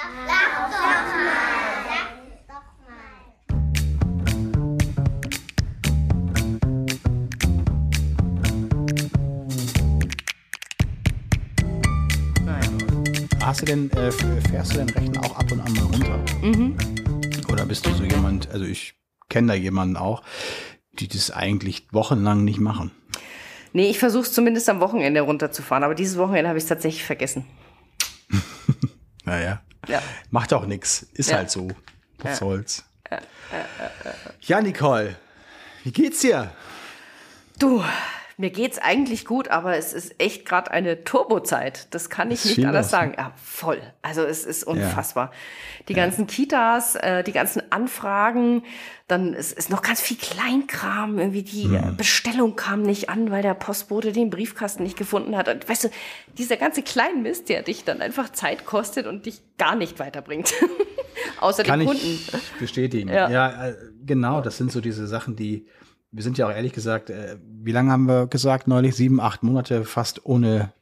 Sag doch mal. Sag doch mal. Hast du denn, äh, fährst du den Rechner auch ab und an mal runter? Mhm. Oder bist du so jemand, also ich kenne da jemanden auch, die das eigentlich wochenlang nicht machen. Nee, ich versuche es zumindest am Wochenende runterzufahren, aber dieses Wochenende habe ich es tatsächlich vergessen. Naja. Ja. Macht auch nix. Ist Ja. halt so. Was soll's. Ja, Nicole, wie geht's dir? Du, mir geht's eigentlich gut, aber es ist echt gerade eine Turbozeit. Das kann ich Das nicht anders aus, sagen. Ja, voll. Also es ist unfassbar. Die ganzen Kitas, äh, die ganzen Anfragen, dann ist, ist noch ganz viel Kleinkram. Irgendwie die Hm. äh, Bestellung kam nicht an, weil der Postbote den Briefkasten nicht gefunden hat. Und weißt du, dieser ganze Kleinmist, der dich dann einfach Zeit kostet und dich gar nicht weiterbringt. Außer Kann den ich Kunden. bestätigen. Ja. Ja, äh, genau. Das sind so diese Sachen, die, wir sind ja auch ehrlich gesagt, äh, wie lange haben wir gesagt, neulich sieben, acht Monate fast ohne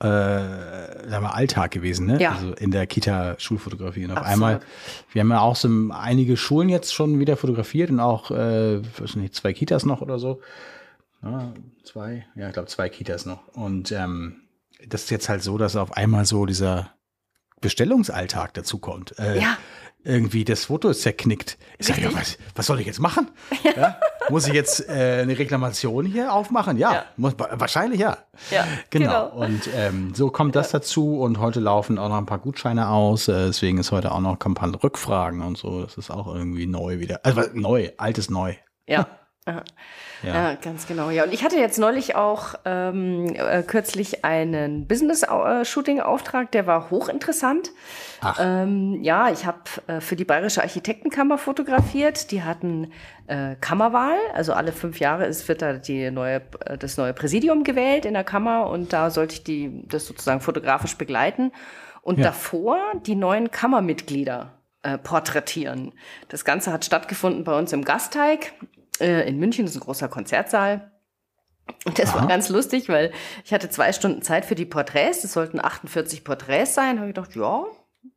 äh, sagen wir, Alltag gewesen, ne? Ja. Also in der Kita-Schulfotografie. Und auf Absolut. einmal, wir haben ja auch so einige Schulen jetzt schon wieder fotografiert und auch, äh, weiß nicht, zwei Kitas noch oder so. Ja, zwei, ja, ich glaube zwei Kitas noch. Und ähm, das ist jetzt halt so, dass auf einmal so dieser Bestellungsalltag dazu kommt. Äh, Ja. Irgendwie das Foto ist zerknickt. Ich sage, ja, was, was soll ich jetzt machen? Ja. Muss ich jetzt äh, eine Reklamation hier aufmachen? Ja, Ja. Muss, wahrscheinlich ja. Ja, genau. genau. Und ähm, so kommt das dazu und heute laufen auch noch ein paar Gutscheine aus. Äh, deswegen ist heute auch noch Kampagne Rückfragen und so. Das ist auch irgendwie neu wieder. Also neu, altes neu. Ja. Ja. Ja. ganz genau. Ja, und ich hatte jetzt neulich auch ähm, äh, kürzlich einen Business-Shooting-Auftrag, der war hochinteressant. Ach. Ähm, ja, ich habe äh, für die Bayerische Architektenkammer fotografiert. Die hatten äh, Kammerwahl, also alle fünf Jahre ist, wird da die neue, äh, das neue Präsidium gewählt in der Kammer und da sollte ich die, das sozusagen fotografisch begleiten. Und Ja. davor die neuen Kammermitglieder äh, porträtieren. Das Ganze hat stattgefunden bei uns im Gasteig äh, in München, das ist ein großer Konzertsaal. Und das Aha. war ganz lustig, weil ich hatte zwei Stunden Zeit für die Porträts. Es sollten 48 Porträts sein. Habe ich gedacht, ja,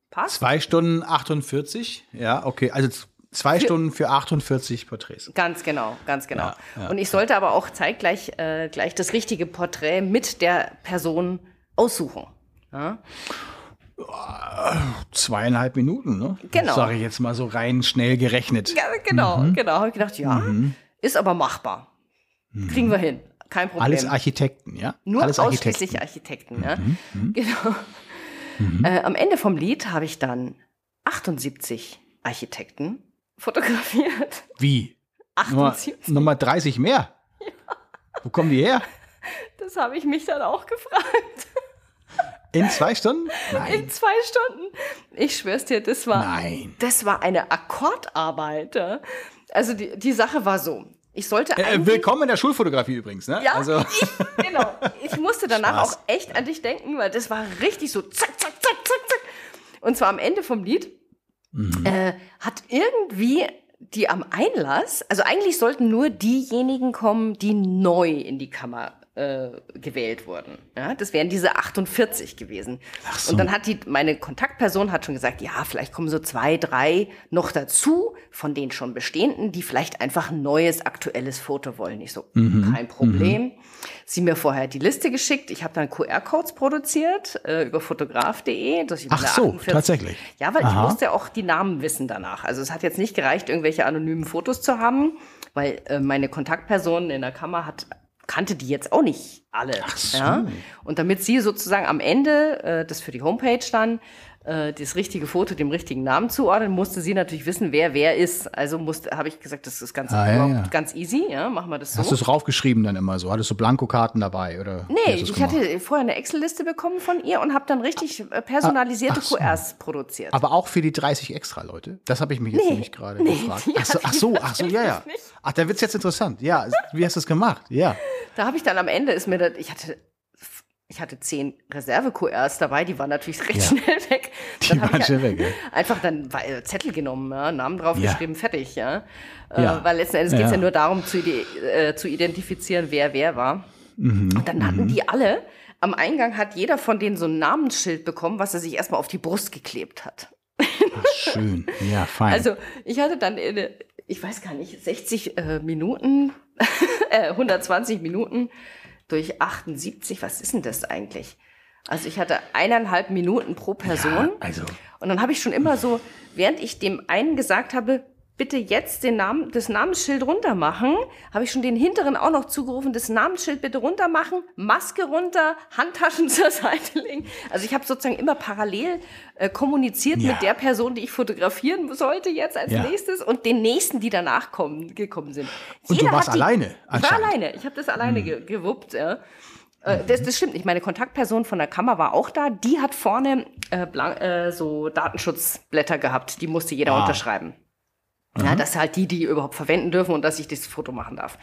passt. Zwei Stunden 48. Ja, okay. Also zwei Stunden für 48 Porträts. Ganz genau, ganz genau. Ja, ja, und ich sollte aber auch zeitgleich äh, gleich das richtige Porträt mit der Person aussuchen. Ja? Zweieinhalb Minuten, ne? Genau. Sage ich jetzt mal so rein schnell gerechnet. Ja, genau, Mhm. genau. Habe ich gedacht, ja, ist aber machbar. Kriegen wir hin. Kein Problem. Alles Architekten, ja? Nur Alles ausschließlich Architekten. ja. Genau. Äh, am Ende vom Lied habe ich dann 78 Architekten fotografiert. Wie? Nummer, 78. Nummer 30 mehr? Wo kommen die her? Das habe ich mich dann auch gefragt. In zwei Stunden? Nein. In zwei Stunden. Ich schwör's dir, das war, Nein. das war eine Akkordarbeit. ja. Also die, die Sache war so. Ich sollte Äh, eigentlich, willkommen in der Schulfotografie übrigens, ne? Ja, Also, ich, genau. Ich musste danach Spaß. auch echt an dich denken, weil das war richtig so zack, zack, zack, zack, zack. Und zwar am Ende vom Lied Mhm. äh, hat irgendwie die am Einlass, also eigentlich sollten nur diejenigen kommen, die neu in die Kammer äh, gewählt wurden. Ja, das wären diese 48 gewesen. Ach so. Und dann hat die, meine Kontaktperson hat schon gesagt, ja, vielleicht kommen so zwei, drei noch dazu von den schon bestehenden, die vielleicht einfach ein neues, aktuelles Foto wollen. Ich so, Mhm. kein Problem. Sie mir vorher die Liste geschickt. Ich habe dann QR-Codes produziert äh, über fotograf.de. Ach so, 48 tatsächlich. Ja, weil Aha. ich musste auch die Namen wissen danach. Also es hat jetzt nicht gereicht, irgendwelche anonymen Fotos zu haben, weil äh, meine Kontaktperson in der Kammer hat kannte die jetzt auch nicht alle. Ach so. ja? Und damit sie sozusagen am Ende, äh, das für die Homepage dann, äh, das richtige Foto dem richtigen Namen zuordnen, musste sie natürlich wissen, wer wer ist. Also musste, habe ich gesagt, das ist ganz, Ah, ja, überhaupt ja. ganz easy, ja, machen wir das so. hast du es raufgeschrieben dann immer so? Hattest du Blankokarten dabei? Oder Nee, ich gemacht? hatte vorher eine Excel-Liste bekommen von ihr und habe dann richtig äh, personalisierte ach so. QRs produziert. Aber auch für die 30 extra Leute? Das habe ich mich jetzt Nee, nämlich gerade nee, gefragt. Ach so, ach so, ach so, ja, ja. Ach, da wird's jetzt interessant. Ja, wie hast du es gemacht? Ja. Da habe ich dann am Ende ist mir das, ich hatte ich hatte zehn Reserve-QRs dabei, die waren natürlich recht Ja. schnell weg. Die Dann hab waren ich schnell weg, ja. Einfach dann äh, Zettel genommen, ja, Namen draufgeschrieben, fertig, ja. Äh, weil letzten Endes geht's Ja. ja nur darum zu, äh, zu identifizieren, wer wer war. Mhm. Und dann hatten die alle, am Eingang hat jeder von denen so ein Namensschild bekommen, was er sich erstmal auf die Brust geklebt hat. Schön. Ja, fein. Also ich hatte dann, in, ich weiß gar nicht, 60 äh, Minuten, äh, 120 Minuten durch 78, was ist denn das eigentlich? Also ich hatte eineinhalb Minuten pro Person. Ja, also. Und dann habe ich schon immer so, während ich dem einen gesagt habe, bitte jetzt den Namen, das Namensschild runter machen, habe ich schon den hinteren auch noch zugerufen, das Namensschild bitte runter machen, Maske runter, Handtaschen zur Seite legen. Also ich habe sozusagen immer parallel äh, kommuniziert Ja. mit der Person, die ich fotografieren sollte jetzt als Ja. nächstes und den nächsten, die danach kommen, gekommen sind. Und du warst die- alleine, Ich war alleine. Ich habe das alleine ge gewuppt, ja. Äh, Das, das stimmt nicht. Meine Kontaktperson von der Kammer war auch da. Die hat vorne äh, blank, äh, so Datenschutzblätter gehabt. Die musste jeder Ah. unterschreiben. Ja, dass halt die, die überhaupt verwenden dürfen und dass ich das Foto machen darf.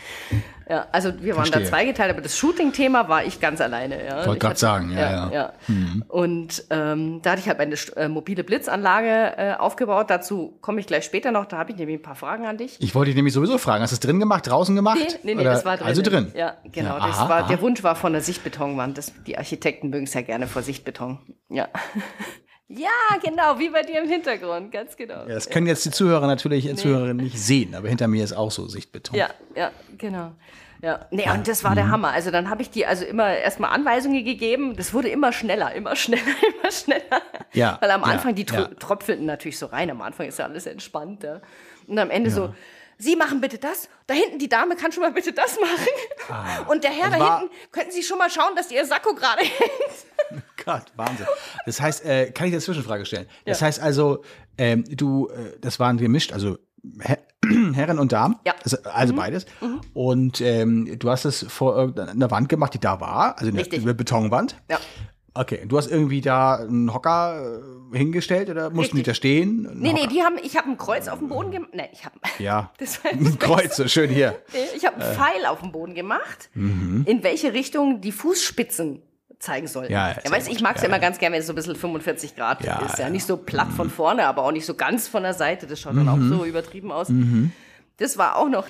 Ja, also wir waren Verstehe. da zweigeteilt, aber das Shooting-Thema war ich ganz alleine. Ja. Wollte Ich grad hatte- sagen, ja, ja. Und ähm, da hatte ich halt meine äh, mobile Blitzanlage äh, aufgebaut. Dazu komme ich gleich später noch. Da habe ich nämlich ein paar Fragen an dich. Ich wollte dich nämlich sowieso fragen, hast du es drin gemacht, draußen gemacht? Nee, nee, nee Oder- das war drin. Also drin. Ja, genau. Ja, aha, war, aha. der Wunsch war von der Sichtbetonwand. Das, die Architekten mögen es ja gerne vor Sichtbeton. Ja. ja, genau, wie bei dir im Hintergrund, ganz genau. Ja, das können jetzt die Zuhörer natürlich, Zuhörerinnen nicht sehen, aber hinter mir ist auch so Sichtbeton. Ja, ja, genau. Ja, nee, und das war der Hammer. Also dann habe ich die also immer erstmal Anweisungen gegeben. Das wurde immer schneller, immer schneller, immer schneller. Ja, Weil am ja, Anfang die tro ja. tröpfelten natürlich so rein. Am Anfang ist ja alles entspannt. Ja. Und am Ende so, Sie machen bitte das. Da hinten die Dame kann schon mal bitte das machen. Und der Herr Ah. Da hinten, könnten Sie schon mal schauen, dass Ihr Sakko gerade hängt. Gott, Wahnsinn. Das heißt, äh, kann ich eine Zwischenfrage stellen? Das heißt also, ähm, du, äh, das waren gemischt, also Her Herren und Damen, Ja. Mhm. also, also beides. Und ähm, du hast es vor irgendeiner Wand gemacht, die da war, also eine, eine Betonwand. Ja. Okay, du hast irgendwie da einen Hocker äh, hingestellt oder mussten die Richtig. da stehen? Ein Nee, nee, Hocker. die haben, ich habe ein Kreuz auf dem Boden gemacht. Nee, ich habe Ja, Das war ein Kreuz, so schön hier. Ich habe einen Pfeil auf dem Boden gemacht, Mhm. in welche Richtung die Fußspitzen zeigen sollten. Ja, ja, weißt, ich mag es Ja, immer ja. ganz gerne, wenn es so ein bisschen 45 Grad Ja, ist. Ja. Mhm. Nicht so platt von vorne, aber auch nicht so ganz von der Seite. Das schaut dann auch so übertrieben aus. Mhm. Das war auch noch,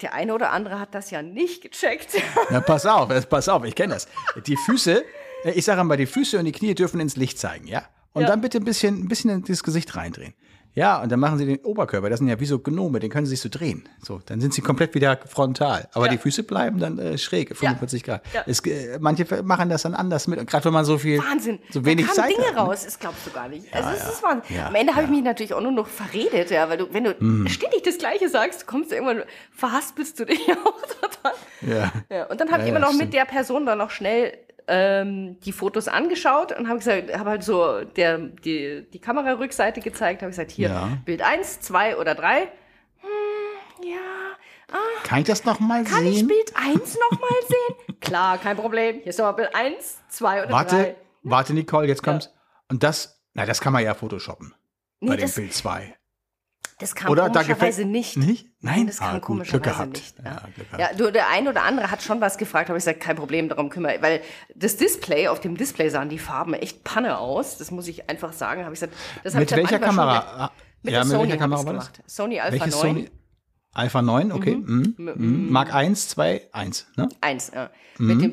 der, eine oder andere hat das ja nicht gecheckt. Na, pass auf, äh, pass auf, ich kenne das. Die Füße, äh, ich sage mal, die Füße und die Knie dürfen ins Licht zeigen, ja? Und Ja. dann bitte ein bisschen, ein bisschen in das Gesicht reindrehen. Ja, und dann machen sie den Oberkörper, das sind ja wie so Gnome, den können sie sich so drehen. So, dann sind sie komplett wieder frontal. Aber Ja. die Füße bleiben dann äh, schräg, 45 Grad. Ja. Es, äh, manche machen das dann anders mit, gerade wenn man so viel, Wahnsinn. so wenig da kamen Zeit Dinge hat. ne? raus, das glaubst du gar nicht. Also es ja. ist Wahnsinn. Ja, Am Ende habe ich ja. mich natürlich auch nur noch verredet, ja, weil du, wenn du Mhm. ständig das Gleiche sagst, kommst du irgendwann, verhaspelst du dich auch total. Ja. Ja, und dann habe Ja, ich immer ja, noch stimmt. mit der Person dann noch schnell ähm, die Fotos angeschaut und habe gesagt, habe halt so der, die, die Kamerarückseite gezeigt, habe gesagt, hier Ja. Bild 1, 2 oder 3. Hm, ja, Kann ich das noch mal kann sehen? ich Bild 1 noch mal sehen? Klar, kein Problem. Hier ist nochmal Bild 1, 2 oder 3. Warte, warte, Nicole, jetzt kommt's. Und das, na, das kann man ja photoshoppen. Nee, bei dem Bild 2. Das kam Oder komischerweise nicht. Nicht? Nein? das Ah, kam gut, komischerweise Glück gehabt. nicht. Ja, Ja. Glück gehabt. Ja, du, der ein oder andere hat schon was gefragt, aber ich sage, kein Problem, darum kümmere Weil das Display, auf dem Display sahen die Farben echt Panne aus. Das muss ich einfach sagen. Habe ich gesagt, das hab Mit ich welcher Kamera? Ah, Mit ja, der mit Sony welcher hab Kamera war das? gemacht. Sony Alpha Welche 9. Sony? Alpha 9, okay. Mhm. Mhm. Mark 1, 2, 1. Ne? 1, ja. Mhm. Mit dem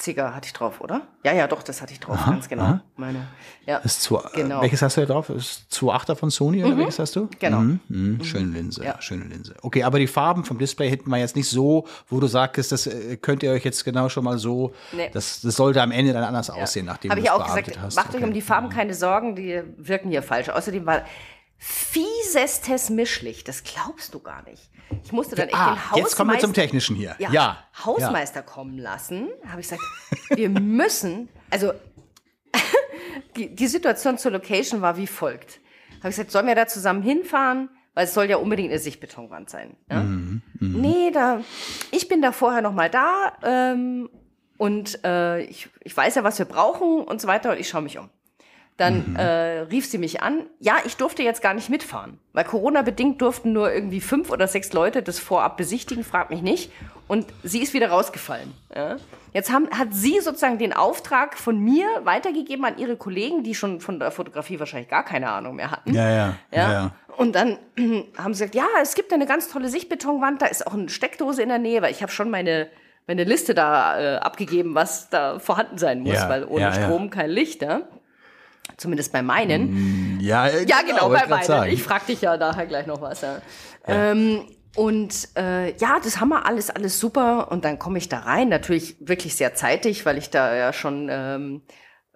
2470er hatte ich drauf, oder? Ja, ja, doch, das hatte ich drauf, ganz genau. aha. Meine, ja. Ist zwei, Genau. äh, welches hast du da drauf? Das ist 2.8er von Sony oder welches hast du? Genau. Mhm. Mhm. Schöne Linse, Ja. schöne Linse. Okay, aber die Farben vom Display hinten war jetzt nicht so, wo du sagst, das äh, könnt ihr euch jetzt genau schon mal so, Nee. das, das sollte am Ende dann anders aussehen, nachdem Habe du ich es auch bearbeitet gesagt, hast. macht euch um Okay. die Farben keine Sorgen, die wirken hier falsch. Außerdem war fiesestes Mischlicht, das glaubst du gar nicht. Ich musste dann echt Ah, den Hausmeister, jetzt kommen wir zum Technischen hier. ja, Ja. Hausmeister kommen lassen. Habe ich gesagt, wir müssen, also die, die Situation zur Location war wie folgt. Habe ich gesagt, sollen wir da zusammen hinfahren? Weil es soll ja unbedingt eine Sichtbetonwand sein. Ja? Mhm, Nee, da, ich bin da vorher noch mal da ähm, und äh, ich, ich weiß ja, was wir brauchen und so weiter und ich schaue mich um. Dann äh, rief sie mich an. Ja, ich durfte jetzt gar nicht mitfahren, weil Corona-bedingt durften nur irgendwie fünf oder sechs Leute das vorab besichtigen, frag mich nicht. Und sie ist wieder rausgefallen. Ja. Jetzt haben, hat sie sozusagen den Auftrag von mir weitergegeben an ihre Kollegen, die schon von der Fotografie wahrscheinlich gar keine Ahnung mehr hatten. Ja, ja, ja, ja. Und dann haben sie gesagt, ja, es gibt eine ganz tolle Sichtbetonwand, da ist auch eine Steckdose in der Nähe, weil ich habe schon meine, meine Liste da äh, abgegeben, was da vorhanden sein muss, Ja, weil ohne ja, ja. Strom kein Licht. Ja? Zumindest bei meinen. Ja, Ja, genau, wollte bei beiden. sagen. Ich frag dich ja nachher gleich noch was. Ja. Ähm, und äh, ja, das haben wir alles, alles super. Und dann komme ich da rein, natürlich wirklich sehr zeitig, weil ich da ja schon ähm,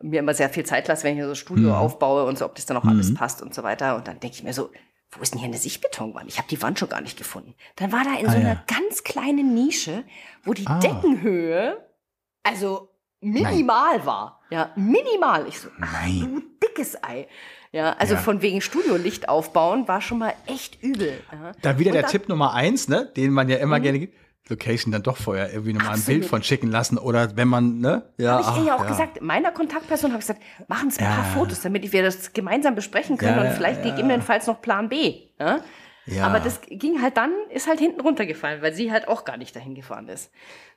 mir immer sehr viel Zeit lasse, wenn ich so Studio Mhm. aufbaue und so, ob das dann auch alles passt und so weiter. Und dann denke ich mir so, wo ist denn hier eine Sichtbetonwand? Ich habe die Wand schon gar nicht gefunden. Dann war da in so Ah, einer ja. ganz kleinen Nische, wo die Ah. Deckenhöhe also minimal war. Ja, minimal. Ich so, ach, Nein. du dickes Ei. Ja, also Ja. von wegen Studiolicht aufbauen war schon mal echt übel. Ja. Da wieder Und der dann- Tipp Nummer eins, ne, den man ja Mhm. immer gerne gibt. Location dann doch vorher irgendwie nochmal ein. Bild von schicken lassen oder wenn man, ne? Ja, Habe ich ihr ja ach, auch gesagt, meiner Kontaktperson habe ich gesagt, machen Sie ein paar Ja. Fotos, damit wir das gemeinsam besprechen können Ja, und ja, vielleicht ja. gegebenenfalls noch Plan B. Ja? Ja. Aber das ging halt dann, ist halt hinten runtergefallen, weil sie halt auch gar nicht dahin gefahren ist.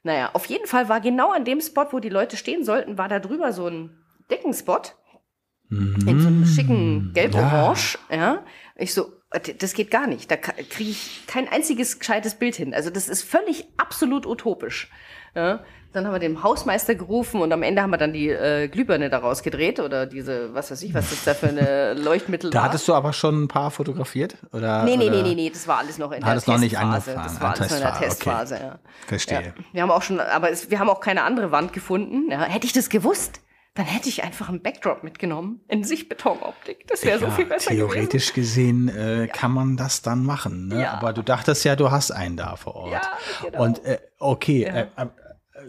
Naja, auf jeden Fall war genau an dem Spot, wo die Leute stehen sollten, war da drüber so ein Deckenspot in so einem schicken Gelb-Orange. Ja. Ich so, äh, das geht gar nicht. Da kriege ich kein einziges gescheites Bild hin. Also das ist völlig absolut utopisch. Ja. Dann haben wir den Hausmeister gerufen und am Ende haben wir dann die äh, Glühbirne daraus gedreht oder diese, was weiß ich, was das da für eine Leuchtmittel Da war. hattest du aber schon ein paar fotografiert? Oder, Nee, nee, oder? nee, nee, nee, das war alles noch in der Hattest noch nicht Testphase. angefangen, Das war alles noch in der Testphase, okay. Testphase, ja. Verstehe. Ja. Wir haben auch schon, aber es, wir haben auch keine andere Wand gefunden. Ja. Hätte ich das gewusst, dann hätte ich einfach einen Backdrop mitgenommen in Sichtbetonoptik. Das wäre so Ja, viel besser gewesen. theoretisch gesehen äh, kann man das dann machen. Ne? Ja. Aber du dachtest ja, du hast einen da vor Ort. Ja, genau. Und äh, okay, äh, äh,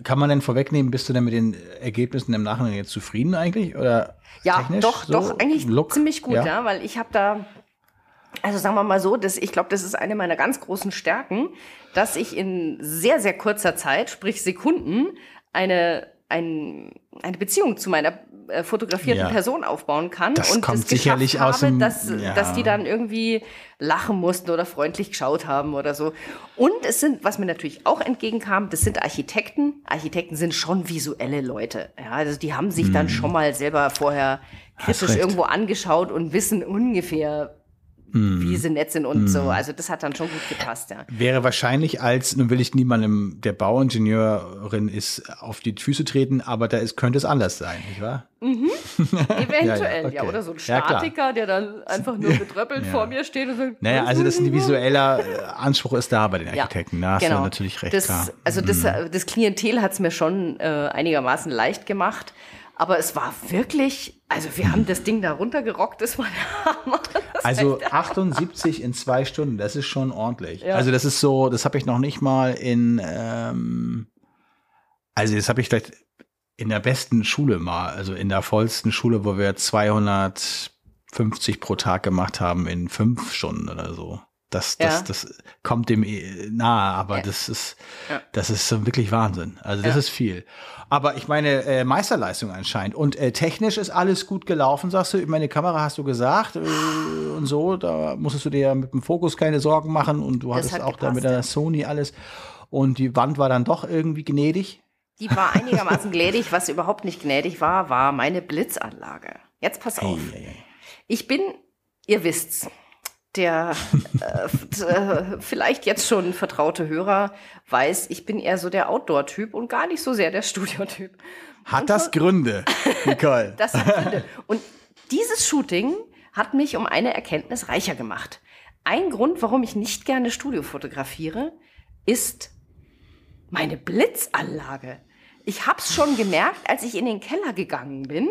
kann man denn vorwegnehmen, bist du denn mit den Ergebnissen im Nachhinein jetzt zufrieden eigentlich? Oder Ja, technisch doch, so? doch, eigentlich Look? ziemlich gut, ja, weil ich habe da, also sagen wir mal so, dass ich glaube, das ist eine meiner ganz großen Stärken, dass ich in sehr, sehr kurzer Zeit, sprich Sekunden, eine, ein, eine Beziehung zu meiner äh, fotografierten Ja. Person aufbauen kann. Das und kommt das geschafft sicherlich aus habe, dem- dass, ja. dass die dann irgendwie lachen mussten oder freundlich geschaut haben oder so. Und es sind, was mir natürlich auch entgegenkam, das sind Architekten. Architekten sind schon visuelle Leute. Ja, also die haben sich dann schon mal selber vorher kritisch irgendwo angeschaut und wissen ungefähr, Mhm. wie sie nett sind und so. Also das hat dann schon gut gepasst, ja. Wäre wahrscheinlich als, nun will ich niemandem, der Bauingenieurin ist, auf die Füße treten, aber da ist, könnte es anders sein, nicht wahr? Eventuell, ja, Ja, ja, okay. Oder so ein Ja. Statiker, der dann einfach nur betröppelt Ja. vor mir steht und sagt, Naja, also das individueller äh, Anspruch ist da bei den Ja, Architekten. Da hast du natürlich recht, das, klar. Mhm. Also das, das Klientel hat es mir schon äh, einigermaßen leicht gemacht. Aber es war wirklich, also wir haben das Ding da runtergerockt, das war der Hammer. Das Also war 78 in zwei Stunden, das ist schon ordentlich. Ja. Also das ist so, das habe ich noch nicht mal in, ähm, also das habe ich vielleicht in der besten Schule mal, also in der vollsten Schule, wo wir 250 pro Tag gemacht haben in fünf Stunden oder so. Das, das, Ja. das kommt dem eh nahe, aber Ja. das ist, Ja. das ist so wirklich Wahnsinn. Also das ist viel. Aber ich meine, äh, Meisterleistung anscheinend. Und äh, technisch ist alles gut gelaufen, sagst du. Meine Kamera hast du gesagt äh, und so. Da musstest du dir ja mit dem Fokus keine Sorgen machen und du Das hattest hat auch da gepasst, mit der ja. Sony alles. Und die Wand war dann doch irgendwie gnädig. Die war einigermaßen gnädig. Was überhaupt nicht gnädig war, war meine Blitzanlage. Jetzt pass auf. Ei, ei, ei. Ich bin, ihr wisst's, der äh, äh, vielleicht jetzt schon vertraute Hörer weiß, ich bin eher so der Outdoor-Typ und gar nicht so sehr der Studio-Typ. Hat Und das schon- Gründe, Nicole? Das hat Gründe. Und dieses Shooting hat mich um eine Erkenntnis reicher gemacht. Ein Grund, warum ich nicht gerne Studio fotografiere, ist meine Blitzanlage. Ich hab's schon gemerkt, als ich in den Keller gegangen bin,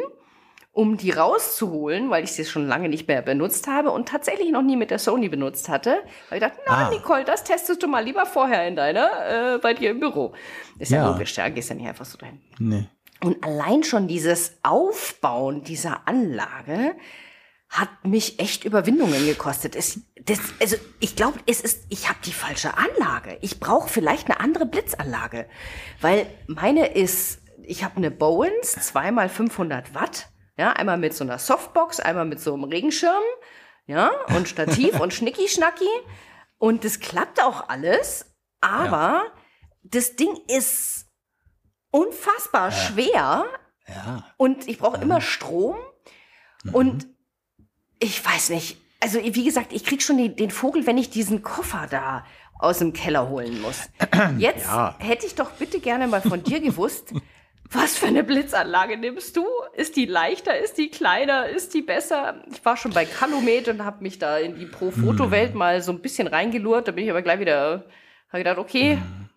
um die rauszuholen, weil ich sie schon lange nicht mehr benutzt habe und tatsächlich noch nie mit der Sony benutzt hatte. Weil ich dachte, na Ah. Nicole, das testest du mal lieber vorher in deiner, äh, bei dir im Büro. Ist ja, Ja. logisch, ja, gehst ja nicht einfach so dahin. nee. Und allein schon dieses Aufbauen dieser Anlage hat mich echt Überwindungen gekostet. Es, das, also ich glaube, es ist, ich habe die falsche Anlage. Ich brauche vielleicht eine andere Blitzanlage, weil meine ist, ich habe eine Bowens, zweimal 500 Watt, ja, einmal mit so einer Softbox, einmal mit so einem Regenschirm, ja, und Stativ und Schnicki-Schnacki. Und das klappt auch alles, aber das Ding ist unfassbar schwer Ja. und ich brauche immer Strom und ich weiß nicht. Also wie gesagt, ich krieg schon die, den Vogel, wenn ich diesen Koffer da aus dem Keller holen muss. Jetzt Ja. hätte ich doch bitte gerne mal von dir gewusst, was für eine Blitzanlage nimmst du? Ist die leichter? Ist die kleiner? Ist die besser? Ich war schon bei Calumet und habe mich da in die Pro-Foto-Welt Hm. mal so ein bisschen reingelurrt. Da bin ich aber gleich wieder, habe gedacht, okay, Hm.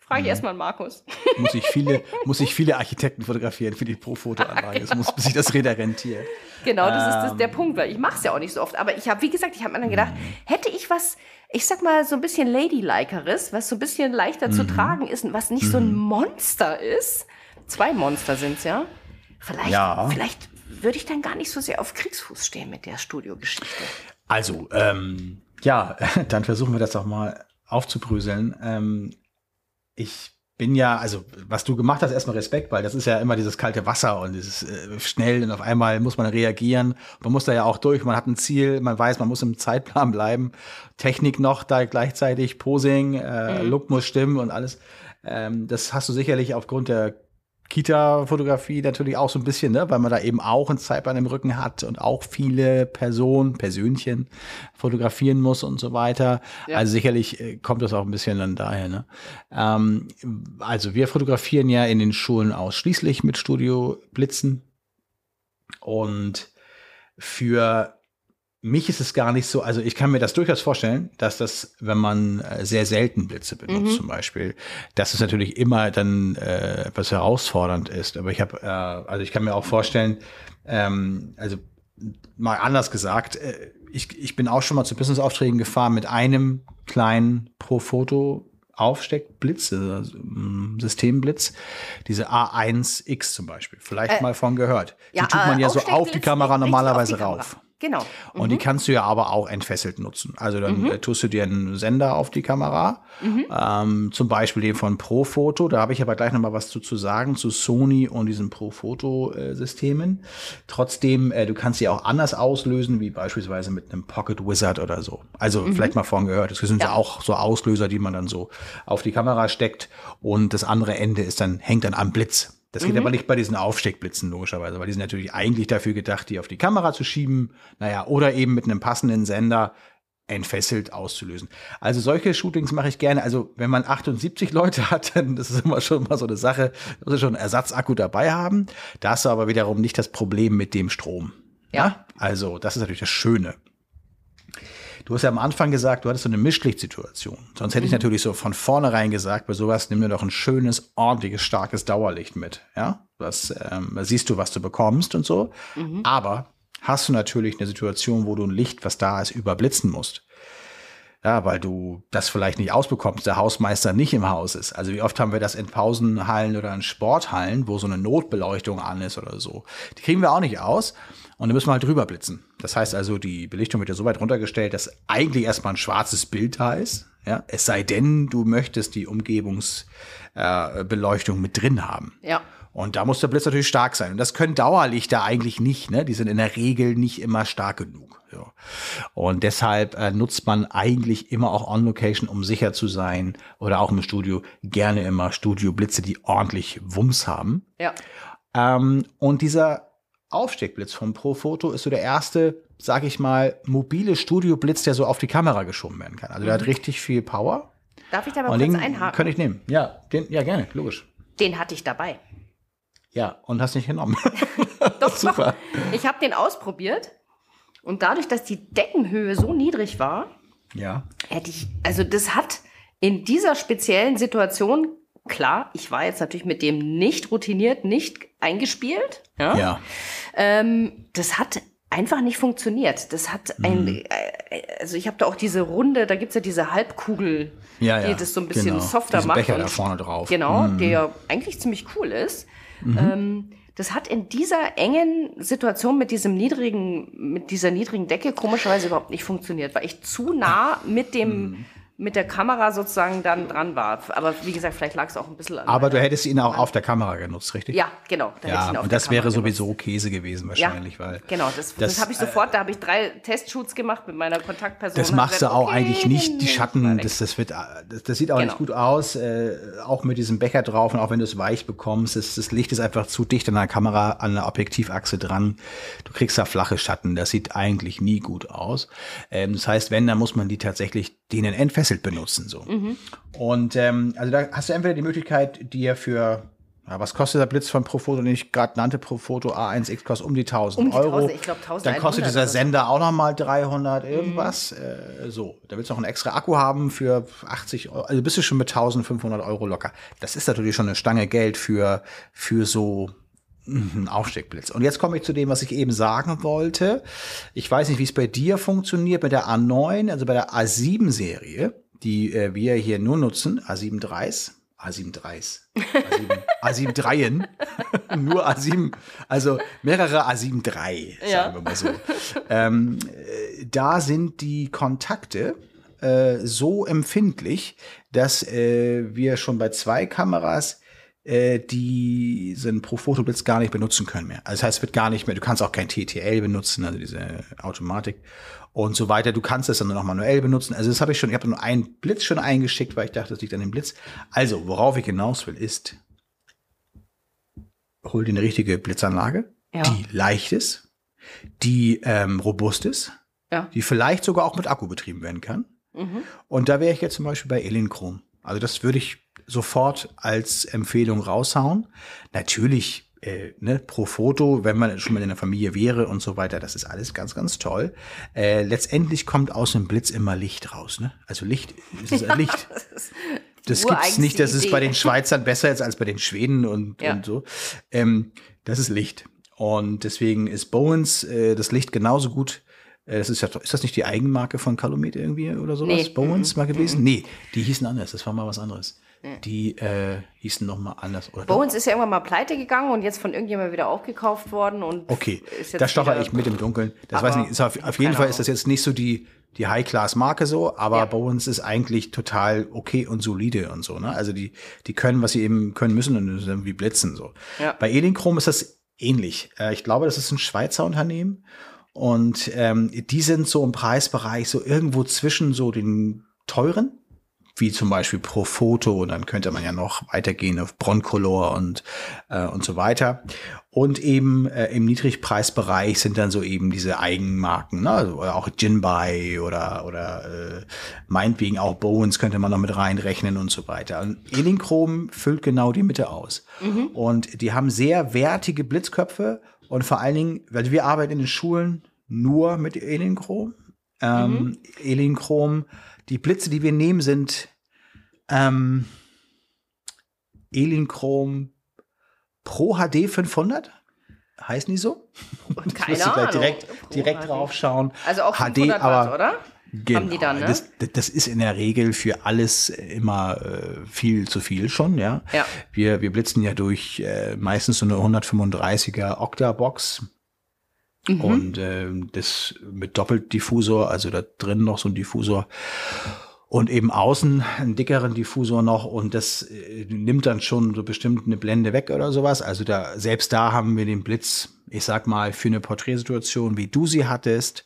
frage ich erstmal Markus. Muss ich viele, muss ich viele Architekten fotografieren für die Pro-Fotoanlage. Das muss, bis sich das Räder rentiert. Genau, das ist das, Ähm. der Punkt, weil ich mache es ja auch nicht so oft. Aber ich habe, wie gesagt, ich habe mir dann gedacht, hätte ich was, ich sag mal, so ein bisschen Ladylikeres, was so ein bisschen leichter Mhm. zu tragen ist und was nicht so ein Monster ist. Zwei Monster sind's ja. Vielleicht, Ja. vielleicht würde ich dann gar nicht so sehr auf Kriegsfuß stehen mit der Studiogeschichte. Also, ähm, ja, dann versuchen wir das doch mal aufzubröseln. Ähm, ich bin ja, also was du gemacht hast, erstmal Respekt, weil das ist ja immer dieses kalte Wasser und dieses äh, schnell und auf einmal muss man reagieren. Man muss da ja auch durch, man hat ein Ziel, man weiß, man muss im Zeitplan bleiben. Technik noch da gleichzeitig, Posing, äh, Look muss stimmen und alles. Ähm, das hast du sicherlich aufgrund der Kita-Fotografie natürlich auch so ein bisschen, ne? weil man da eben auch einen Zeitplan im Rücken hat und auch viele Personen, Persönchen fotografieren muss und so weiter. Ja. Also sicherlich äh, kommt das auch ein bisschen dann daher. Ne? Ähm, also wir fotografieren ja in den Schulen ausschließlich mit Studio Blitzen und für mich ist es gar nicht so, also ich kann mir das durchaus vorstellen, dass das, wenn man äh, sehr selten Blitze benutzt Mhm. zum Beispiel, dass es natürlich immer dann äh, etwas herausfordernd ist. Aber ich habe, äh, also ich kann mir auch vorstellen, ähm, also mal anders gesagt, äh, ich, ich bin auch schon mal zu Business-Aufträgen gefahren mit einem kleinen pro Foto Aufsteckblitz, also, mm, Systemblitz, diese A1X zum Beispiel, vielleicht Äh, mal von gehört. Die tut man äh, ja so auf die Kamera normalerweise auf die Kamera. Genau. Und die kannst du ja aber auch entfesselt nutzen. Also dann Mhm. äh, tust du dir einen Sender auf die Kamera, ähm, zum Beispiel den von Profoto. Da habe ich aber gleich noch mal was zu, zu sagen zu Sony und diesen Profoto-Systemen. Trotzdem, äh, du kannst sie auch anders auslösen, wie beispielsweise mit einem Pocket Wizard oder so. Also vielleicht mal vorhin gehört. Das sind Ja. ja auch so Auslöser, die man dann so auf die Kamera steckt. Und das andere Ende ist dann hängt dann am Blitz. Das geht aber nicht bei diesen Aufsteckblitzen logischerweise, weil die sind natürlich eigentlich dafür gedacht, die auf die Kamera zu schieben, naja, oder eben mit einem passenden Sender entfesselt auszulösen. Also solche Shootings mache ich gerne. Also wenn man 78 Leute hat, dann das ist immer schon mal so eine Sache, da muss ich schon einen Ersatzakku dabei haben. Da hast du aber wiederum nicht das Problem mit dem Strom. Ja. Also das ist natürlich das Schöne. Du hast ja am Anfang gesagt, du hattest so eine Mischlichtsituation. Sonst hätte ich natürlich so von vornherein gesagt, bei sowas nimm dir doch ein schönes, ordentliches, starkes Dauerlicht mit. Ja, das ähm, da siehst du, was du bekommst und so. Aber hast du natürlich eine Situation, wo du ein Licht, was da ist, überblitzen musst. Ja, weil du das vielleicht nicht ausbekommst, der Hausmeister nicht im Haus ist. Also wie oft haben wir das in Pausenhallen oder in Sporthallen, wo so eine Notbeleuchtung an ist oder so. Die kriegen wir auch nicht aus und dann müssen wir halt drüber blitzen. Das heißt also, die Belichtung wird ja so weit runtergestellt, dass eigentlich erstmal ein schwarzes Bild da ist. Ja, es sei denn, du möchtest die Umgebungsbeleuchtung äh, mit drin haben. Ja. Und da muss der Blitz natürlich stark sein. Und das können Dauerlichter eigentlich nicht. Ne? Die sind in der Regel nicht immer stark genug. So. Und deshalb äh, nutzt man eigentlich immer auch On-Location, um sicher zu sein. Oder auch im Studio gerne immer Studio-Blitze, die ordentlich Wumms haben. Ja. Ähm, und dieser Aufsteckblitz vom Profoto ist so der erste, sag ich mal, mobile Studioblitz, der so auf die Kamera geschoben werden kann. Also der hat richtig viel Power. Darf ich da mal Und kurz den einhaken? könnte ich nehmen. Ja, den, ja, gerne, logisch. Den hatte ich dabei. Ja, und hast nicht genommen. Doch, Super. Doch. Ich habe den ausprobiert und dadurch, dass die Deckenhöhe so niedrig war, Ja. hätte ich, also das hat in dieser speziellen Situation, klar, ich war jetzt natürlich mit dem nicht routiniert, nicht eingespielt, ja, Ja. Ähm, das hat einfach nicht funktioniert. Das hat Mhm. ein, äh, also ich habe da auch diese Runde, da gibt's ja diese Halbkugel, Ja, ja. die das so ein bisschen genau. softer Diesen macht. Becher da vorne drauf. Genau, Mhm. der eigentlich ziemlich cool ist. Ähm, das hat in dieser engen Situation mit diesem niedrigen, mit dieser niedrigen Decke komischerweise überhaupt nicht funktioniert, weil ich zu nah mit dem, Mhm. Mit der Kamera sozusagen dann dran war. Aber wie gesagt, vielleicht lag es auch ein bisschen an. Aber du hättest ihn auch auf der Kamera genutzt, richtig? Ja, genau. Ja, und das wäre Kamera genutzt. sowieso Käse gewesen wahrscheinlich, weil Genau, das, das, das, habe ich sofort, da habe ich drei Testshoots gemacht mit meiner Kontaktperson. Das machst du gesagt, auch okay, eigentlich nicht. Die Schatten, das, das wird, das, das sieht auch Genau. nicht gut aus. Äh, auch mit diesem Becher drauf und auch wenn du es weich bekommst, das, das Licht ist einfach zu dicht an der Kamera, an der Objektivachse dran. Du kriegst da flache Schatten. Das sieht eigentlich nie gut aus. Ähm, das heißt, wenn, dann muss man die tatsächlich denen entfesselt benutzen, so. Mhm. Und ähm, also da hast du entweder die Möglichkeit, dir für Ja, was kostet der Blitz von Profoto, den ich gerade nannte? Profoto A1X kostet um die 1000 Um die Euro. 1000, ich glaub, 1100 Dann kostet dieser. Sender auch noch mal 300 irgendwas. Äh, so, da willst du noch einen extra Akku haben für 80 Euro. Also bist du schon mit 1500 Euro locker. Das ist natürlich schon eine Stange Geld für, für so Aufsteckblitz. Und jetzt komme ich zu dem, was ich eben sagen wollte. Ich weiß nicht, wie es bei dir funktioniert mit der A9, also bei der A7-Serie, die äh, wir hier nur nutzen, A7 Dreis. A7 Dreis. A7, A7 Dreien. nur A7, also mehrere A7 III, sagen Ja. wir mal so. ähm, äh, da sind die Kontakte äh, so empfindlich, dass äh, wir schon bei zwei Kameras äh, diesen Pro-Foto-Blitz gar nicht benutzen können mehr. Also das heißt, es wird gar nicht mehr, du kannst auch kein TTL benutzen, also diese Automatik und so weiter. Du kannst es dann nur noch manuell benutzen. Also das habe ich schon, ich habe nur einen Blitz schon eingeschickt, weil ich dachte, das liegt an dem Blitz. Also, worauf ich hinaus will, ist, hol dir eine richtige Blitzanlage, Ja. die leicht ist, die ähm, robust ist, Ja. die vielleicht sogar auch mit Akku betrieben werden kann. Mhm. Und da wäre ich jetzt zum Beispiel bei Elinchrom. Also das würde ich sofort als Empfehlung raushauen. Natürlich, äh, ne, pro Foto, wenn man schon mal in der Familie wäre und so weiter, das ist alles ganz, ganz toll. Äh, letztendlich kommt aus dem Blitz immer Licht raus. Ne? Also Licht ist es ein Licht. Das gibt's ureigenste nicht, das ist bei den Schweizern besser jetzt als bei den Schweden und, Ja. und so. Ähm, das ist Licht. Und deswegen ist Bowens äh, das Licht genauso gut. Äh, das ist, ja, ist das nicht die Eigenmarke von Calumet irgendwie oder sowas? Nee. Bowens mal gewesen? Nee, die hießen anders. Das war mal was anderes. Die äh, hießen noch mal anders. Oder Bowens ist ja irgendwann mal pleite gegangen und jetzt von irgendjemandem wieder aufgekauft worden und Okay, da wieder- ich mit im Dunkeln. Das weiß nicht, ist auf, ich auf jeden Fall ist das jetzt nicht so die, die High-Class-Marke so, aber Ja. Bowens ist eigentlich total okay und solide und so, ne? Also die, die können, was sie eben können müssen und irgendwie blitzen so. Ja. Bei Elinchrom ist das ähnlich. Äh, ich glaube, das ist ein Schweizer Unternehmen und ähm, die sind so im Preisbereich so irgendwo zwischen so den teuren, wie zum Beispiel pro Foto, und dann könnte man ja noch weitergehen auf Broncolor und, äh, und so weiter. Und eben äh, im Niedrigpreisbereich sind dann so eben diese Eigenmarken, ne? also, oder auch Jinbei oder, oder äh, meinetwegen auch Bowens könnte man noch mit reinrechnen und so weiter. Und Elinchrom füllt genau die Mitte aus. Und die haben sehr wertige Blitzköpfe und vor allen Dingen, weil wir arbeiten in den Schulen nur mit Elinchrom. Ähm, Elinchrom, die Blitze, die wir nehmen, sind ähm, Elinchrom Pro HD 500. Heißen die so? Und keine musste gleich Ahnung. direkt, Pro direkt HD. drauf schauen. Also auch HD, 500 Watt, aber oder? Genau, Haben die dann, ne? das, das ist in der Regel für alles immer äh, viel zu viel schon, ja. Ja. Wir, wir blitzen ja durch äh, meistens so eine 135er Octa-Box Mhm. und äh, das mit Doppeldiffusor, also da drin noch so ein Diffusor und eben außen einen dickeren Diffusor noch und das äh, nimmt dann schon so bestimmt eine Blende weg oder sowas. Also da selbst da haben wir den Blitz, ich sag mal, für eine Porträtsituation, wie du sie hattest,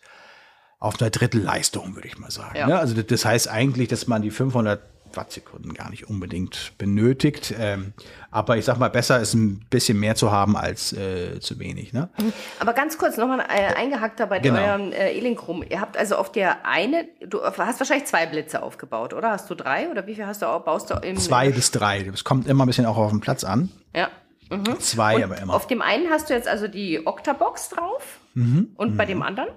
auf einer Drittelleistung, würde ich mal sagen. Ja. Ne? Also das- das heißt eigentlich, dass man die 500 Wattsekunden gar nicht unbedingt benötigt. Ähm, aber ich sag mal, besser ist ein bisschen mehr zu haben als äh, zu wenig. Ne? Aber ganz kurz nochmal äh, eingehackt bei Genau. euren äh, Elinchrom. Ihr habt also auf der eine, du hast wahrscheinlich zwei Blitze aufgebaut, oder? Hast du drei oder wie viel hast du auch, baust du im Zwei bis drei. Das kommt immer ein bisschen auch auf den Platz an. Ja. Zwei Und aber immer. auf dem einen hast du jetzt also die Octabox drauf Mhm. und bei dem anderen?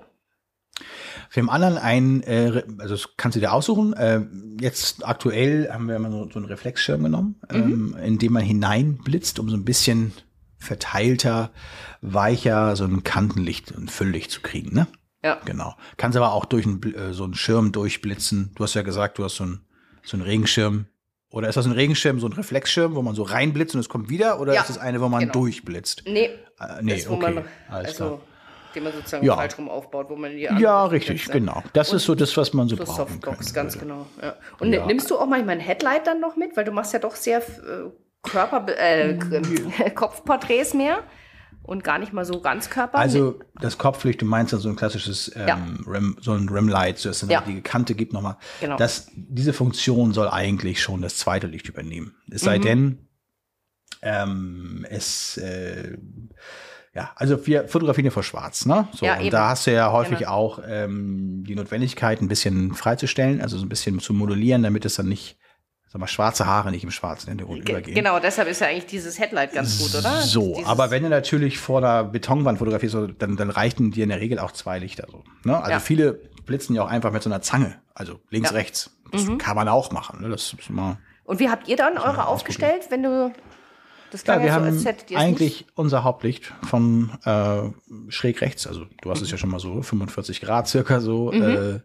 Für den anderen ein, äh, also das kannst du dir aussuchen. Äh, jetzt aktuell haben wir immer so, so einen Reflexschirm genommen, ähm, in dem man hineinblitzt, um so ein bisschen verteilter, weicher, so ein Kantenlicht und Fülllicht zu kriegen. Ne? Ja. Genau. Kannst aber auch durch einen, äh, so einen Schirm durchblitzen. Du hast ja gesagt, du hast so einen, so einen Regenschirm. Oder ist das ein Regenschirm, so ein Reflexschirm, wo man so reinblitzt und es kommt wieder? Oder Ja, ist das eine, wo man genau. durchblitzt? Nee. Äh, nee, das, okay. man, Alles also, klar. Den man sozusagen Ja. falsch rum aufbaut, wo man die Ja, richtig, Blitze- genau. Das ist so das, was man so So brauchen Softbox, ganz würde. genau. Ja. Und Ja. nimmst du auch manchmal ein Headlight dann noch mit, weil du machst ja doch sehr äh, Körper, äh, Kopfporträts mehr und gar nicht mal so ganz Körper. Also das Kopflicht, du meinst dann so ein klassisches ähm, Ja. Rim, so ein Rimlight, so dass es dann Ja. die Kante gibt nochmal. Genau. Das, diese Funktion soll eigentlich schon das zweite Licht übernehmen. Es sei Mhm. denn, ähm, es äh, ja, also wir fotografieren ja vor Schwarz, ne? So, Ja, und eben. da hast du ja häufig Genau. auch ähm, die Notwendigkeit, ein bisschen freizustellen, also so ein bisschen zu modulieren, damit es dann nicht sag mal, schwarze Haare nicht im schwarzen Hintergrund Ge- übergehen. Genau, deshalb ist ja eigentlich dieses Headlight ganz gut, oder? So, Dieses- aber wenn du natürlich vor einer Betonwand fotografierst, dann, dann reichen dir in der Regel auch zwei Lichter. So, ne? Also Ja. viele blitzen ja auch einfach mit so einer Zange, also links, Ja. Mhm. rechts. Das kann man auch machen. Ne? Das ist immer Und wie habt ihr dann eure aufgestellt, wenn du das Ja, klang wir ja, so, haben als eigentlich unser Hauptlicht von äh, schräg rechts, also du hast es ja schon mal so 45 Grad circa so, äh,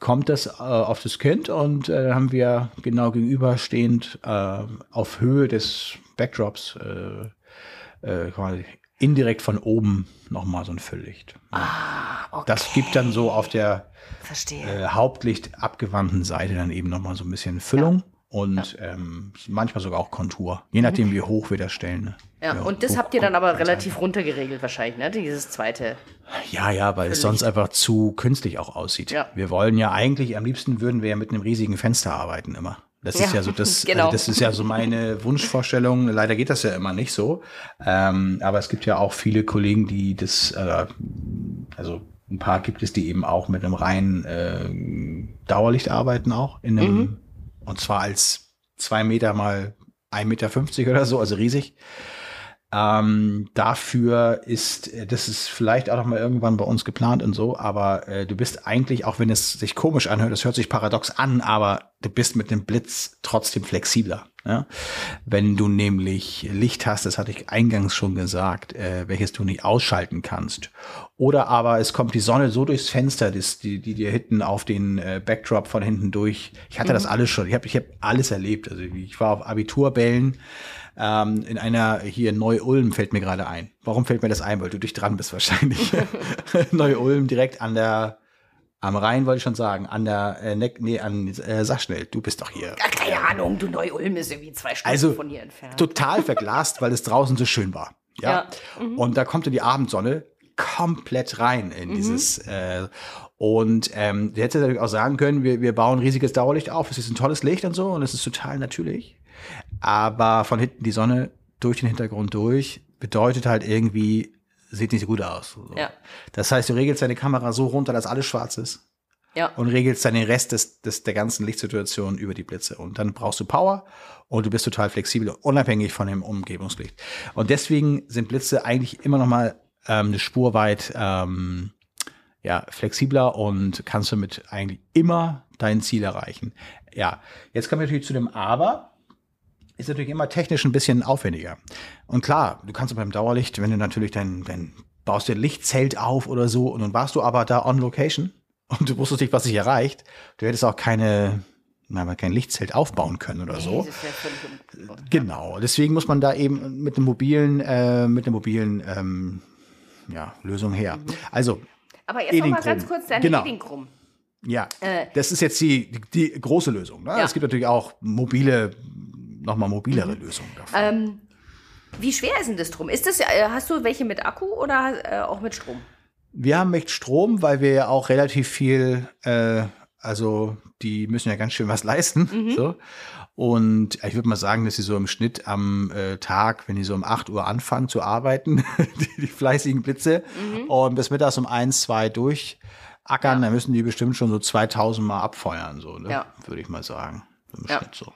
kommt das äh, auf das Kind und äh, haben wir genau gegenüberstehend äh, auf Höhe des Backdrops äh, äh, quasi indirekt von oben nochmal so ein Fülllicht. Ah, okay. Das gibt dann so auf der äh, Hauptlicht abgewandten Seite dann eben nochmal so ein bisschen Füllung. Und ähm, manchmal sogar auch Kontur, je nachdem, wie hoch wir das stellen. Ne? ja, Wie und das hoch- habt ihr dann aber relativ runtergeregelt wahrscheinlich, ne? Dieses zweite. Ja, ja, weil es sonst einfach zu künstlich auch aussieht. Ja. Wir wollen ja eigentlich, am liebsten würden wir ja mit einem riesigen Fenster arbeiten immer. Das ist Ja, ja so das, genau. also das ist ja so meine Wunschvorstellung. Leider geht das ja immer nicht so. Ähm, aber es gibt ja auch viele Kollegen, die das, äh, also ein paar gibt es, die eben auch mit einem reinen äh, Dauerlicht arbeiten auch in einem, Mhm. Und zwar als zwei Meter mal 1,50 Meter oder so, also riesig. Ähm, dafür ist, äh, das ist vielleicht auch noch mal irgendwann bei uns geplant und so, aber äh, du bist eigentlich, auch wenn es sich komisch anhört, das hört sich paradox an, aber du bist mit dem Blitz trotzdem flexibler. Ja? Wenn du nämlich Licht hast, das hatte ich eingangs schon gesagt, äh, welches du nicht ausschalten kannst. Oder aber es kommt die Sonne so durchs Fenster, das, die, die dir hinten auf den äh, Backdrop von hinten durch. Ich hatte das alles schon. Ich habe ich hab alles erlebt. Also ich war auf Abiturbällen ähm, in einer hier Neu-Ulm fällt mir gerade ein. Warum fällt mir das ein? Weil du dich dran bist wahrscheinlich. Neu-Ulm direkt an der am Rhein wollte ich schon sagen, an der äh, Neck, nee, an äh, sag schnell, du bist doch hier. Ach, keine Ahnung, du Neu-Ulm ist irgendwie zwei Stunden Also von hier entfernt. total verglast, weil es draußen so schön war. Ja. Und da kommt dann die Abendsonne komplett rein in dieses äh, und ähm, der hätte natürlich auch sagen können, wir, wir bauen riesiges Dauerlicht auf, es ist ein tolles Licht und so und es ist total natürlich. Aber von hinten die Sonne durch den Hintergrund durch bedeutet halt irgendwie, sieht nicht so gut aus. So. Ja. Das heißt, du regelst deine Kamera so runter, dass alles schwarz ist ja. und regelst dann den Rest des, des, der ganzen Lichtsituation über die Blitze. Und dann brauchst du Power und du bist total flexibel, unabhängig von dem Umgebungslicht. Und deswegen sind Blitze eigentlich immer noch mal ähm, eine Spur weit ähm, ja, flexibler und kannst damit eigentlich immer dein Ziel erreichen. Ja, jetzt kommen wir natürlich zu dem Aber. Ist natürlich immer technisch ein bisschen aufwendiger. Und klar, du kannst beim Dauerlicht, wenn du natürlich dein, dein baust dir ein Lichtzelt auf oder so und dann warst du aber da on location und du wusstest nicht, was sich erreicht, du hättest auch keine, na, kein Lichtzelt aufbauen können oder so. Genau, deswegen muss man da eben mit einem mobilen, äh, mit einer mobilen ähm, ja, Lösung her. Also, Aber jetzt noch mal Edinkrum. ganz kurz deine Genau. Edinkrum. ja, Äh. das ist jetzt die, die, die große Lösung. Ne? Ja. Es gibt natürlich auch mobile, nochmal mobilere Lösungen davon. Ähm, wie schwer ist denn das drum? Ist das, äh, hast du welche mit Akku oder äh, auch mit Strom? Wir haben echt Strom, weil wir ja auch relativ viel, äh, also die müssen ja ganz schön was leisten. Mhm. So. Und ich würde mal sagen, dass sie so im Schnitt am äh, Tag, wenn die so um 8 Uhr anfangen zu arbeiten, die, die fleißigen Blitze, Mhm. und bis mittags um 1, 2 durchackern, dann müssen die bestimmt schon so 2000 Mal abfeuern, so, ne? Ja. würde ich mal sagen. Im Ja. Schnitt so.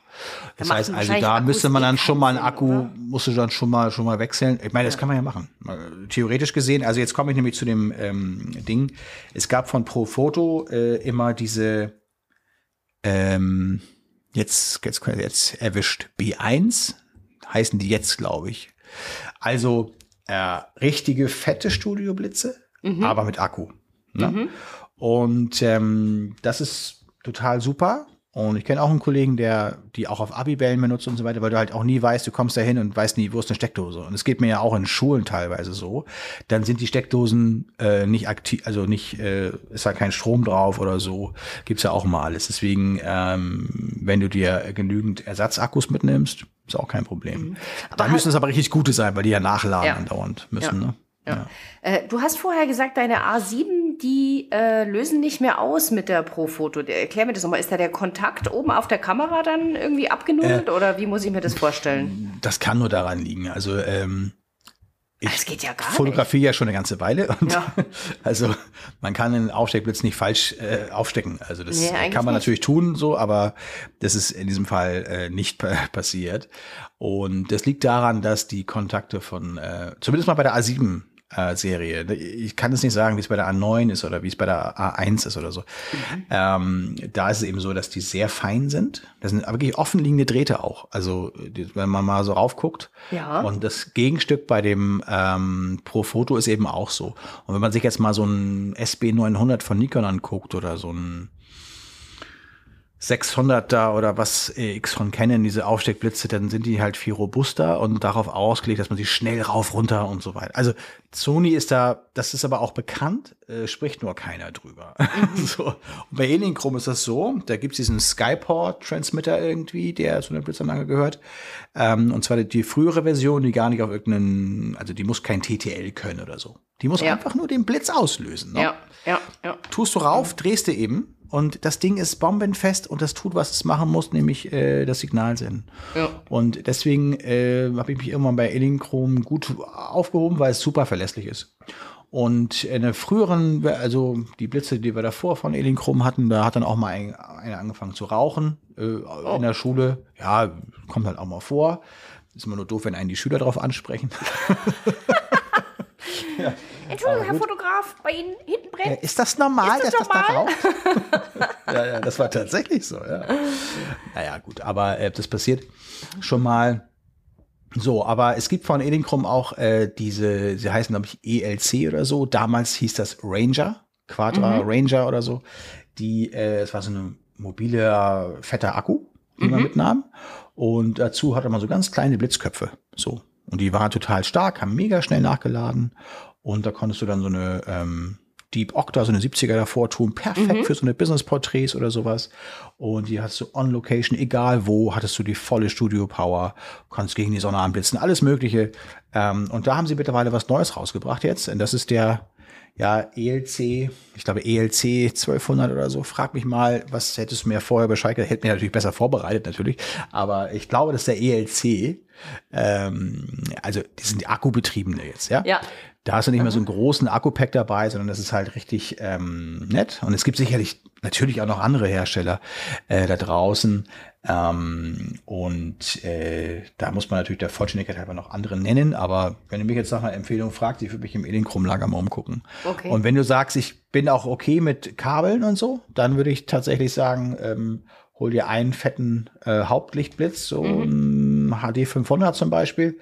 Das heißt also, da müsste man dann schon mal einen Akku, oder? musst du dann schon mal schon mal wechseln. Ich meine, das kann man ja machen. Mal, Theoretisch gesehen, also jetzt komme ich nämlich zu dem ähm, Ding. Es gab von Profoto äh, immer diese ähm, jetzt, jetzt jetzt erwischt B1 heißen die jetzt, glaube ich. Also äh, richtige fette Studioblitze, aber mit Akku. Ne? Und ähm, das ist total super. Und ich kenne auch einen Kollegen, der die auch auf Abibellen benutzt und so weiter, weil du halt auch nie weißt, du kommst da hin und weißt nie, wo ist eine Steckdose. Und es geht mir ja auch in Schulen teilweise so. Dann sind die Steckdosen äh, nicht aktiv, also nicht, äh, ist da kein Strom drauf oder so. Gibt's ja auch mal alles. Deswegen, ähm, wenn du dir genügend Ersatzakkus mitnimmst, ist auch kein Problem. Da müssen es aber richtig gute sein, weil die ja nachladen Ja. andauernd müssen. Ja. Ne? Ja. Äh, du hast vorher gesagt, deine A7, die äh, lösen nicht mehr aus mit der Pro-Foto. Erklär mir das nochmal. Ist da der Kontakt oben auf der Kamera dann irgendwie abgenudelt Äh, oder wie muss ich mir das vorstellen? Das kann nur daran liegen. Also ähm, ich geht ja gar fotografiere ja schon eine ganze Weile. Und Ja. Also man kann einen Aufsteckblitz nicht falsch äh, aufstecken. Also das Nee, äh, kann man nicht. natürlich tun, so, aber das ist in diesem Fall äh, nicht pa passiert. Und das liegt daran, dass die Kontakte von, äh, zumindest mal bei der A7 äh, Serie. Ich kann es nicht sagen, wie es bei der A9 ist oder wie es bei der A1 ist oder so. Mhm. Ähm, da ist es eben so, dass die sehr fein sind. Das sind wirklich offenliegende Drähte auch. Also die, wenn man mal so raufguckt. Ja. Und das Gegenstück bei dem ähm, Pro Foto ist eben auch so. Und wenn man sich jetzt mal so ein SB900 von Nikon anguckt oder so ein 600er oder was äh, X von Canon, diese Aufsteckblitze, dann sind die halt viel robuster und darauf ausgelegt, dass man sie schnell rauf, runter und so weiter. Also Sony ist da, das ist aber auch bekannt, äh, spricht nur keiner drüber. so. Und bei Elinchrom ist das so, da gibt's diesen Skyport-Transmitter irgendwie, der zu einer Blitzanlage gehört. Ähm, und zwar die, die frühere Version, die gar nicht auf irgendeinen, also die muss kein TTL können oder so. Die muss Ja. einfach nur den Blitz auslösen. Ne? Ja, ja, ja. tust du rauf, drehst du eben und das Ding ist bombenfest und das tut, was es machen muss, nämlich äh, das Signal senden. Ja. Und deswegen äh, habe ich mich irgendwann bei Elinchrom gut aufgehoben, weil es super verlässlich ist. Und in der früheren, also die Blitze, die wir davor von Elinchrom hatten, da hat dann auch mal ein, einer angefangen zu rauchen äh, in der Schule. Ja, kommt halt auch mal vor. Ist immer nur doof, wenn einen die Schüler drauf ansprechen. Entschuldigung, Herr Fotograf, bei Ihnen hinten Ja, brennt. ist das normal, Ist das dass das da normal? raucht? ja, ja, das war tatsächlich so, ja. Naja, gut, aber äh, das passiert schon mal. So, aber es gibt von Elinchrom auch äh, diese, sie heißen, glaube ich, ELC oder so. Damals hieß das Ranger, Quadra Ranger oder so. Die, äh, es war so eine mobile, fetter Akku, den man mitnahm. Und dazu hatte man so ganz kleine Blitzköpfe. So. Und die waren total stark, haben mega schnell nachgeladen. Und da konntest du dann so eine ähm, Deep Octa, so eine 70er davor tun. Perfekt für so eine Business-Porträts oder sowas. Und die hast du on Location, egal wo, hattest du die volle Studio-Power, kannst gegen die Sonne anblitzen, alles Mögliche. Ähm, und da haben sie mittlerweile was Neues rausgebracht jetzt. Und das ist der ja, ELC, ich glaube ELC 1200 oder so. Frag mich mal, was hättest du mir vorher Bescheid gesagt? Hätte mir natürlich besser vorbereitet, natürlich. Aber ich glaube, das ist der ELC. Ähm, also, die sind die Akkubetriebene jetzt, ja? Ja. Da hast du nicht mehr so einen großen Akku-Pack dabei, sondern das ist halt richtig ähm, nett. Und es gibt sicherlich natürlich auch noch andere Hersteller äh, da draußen. Ähm, und äh, da muss man natürlich der Vollständigkeit halber noch andere nennen. Aber wenn du mich jetzt nach einer Empfehlung fragst, ich würde mich im Elinchrom-Lager mal umgucken. Okay. Und wenn du sagst, ich bin auch okay mit Kabeln und so, dann würde ich tatsächlich sagen, ähm, hol dir einen fetten äh, Hauptlichtblitz, so ein HD 500 zum Beispiel.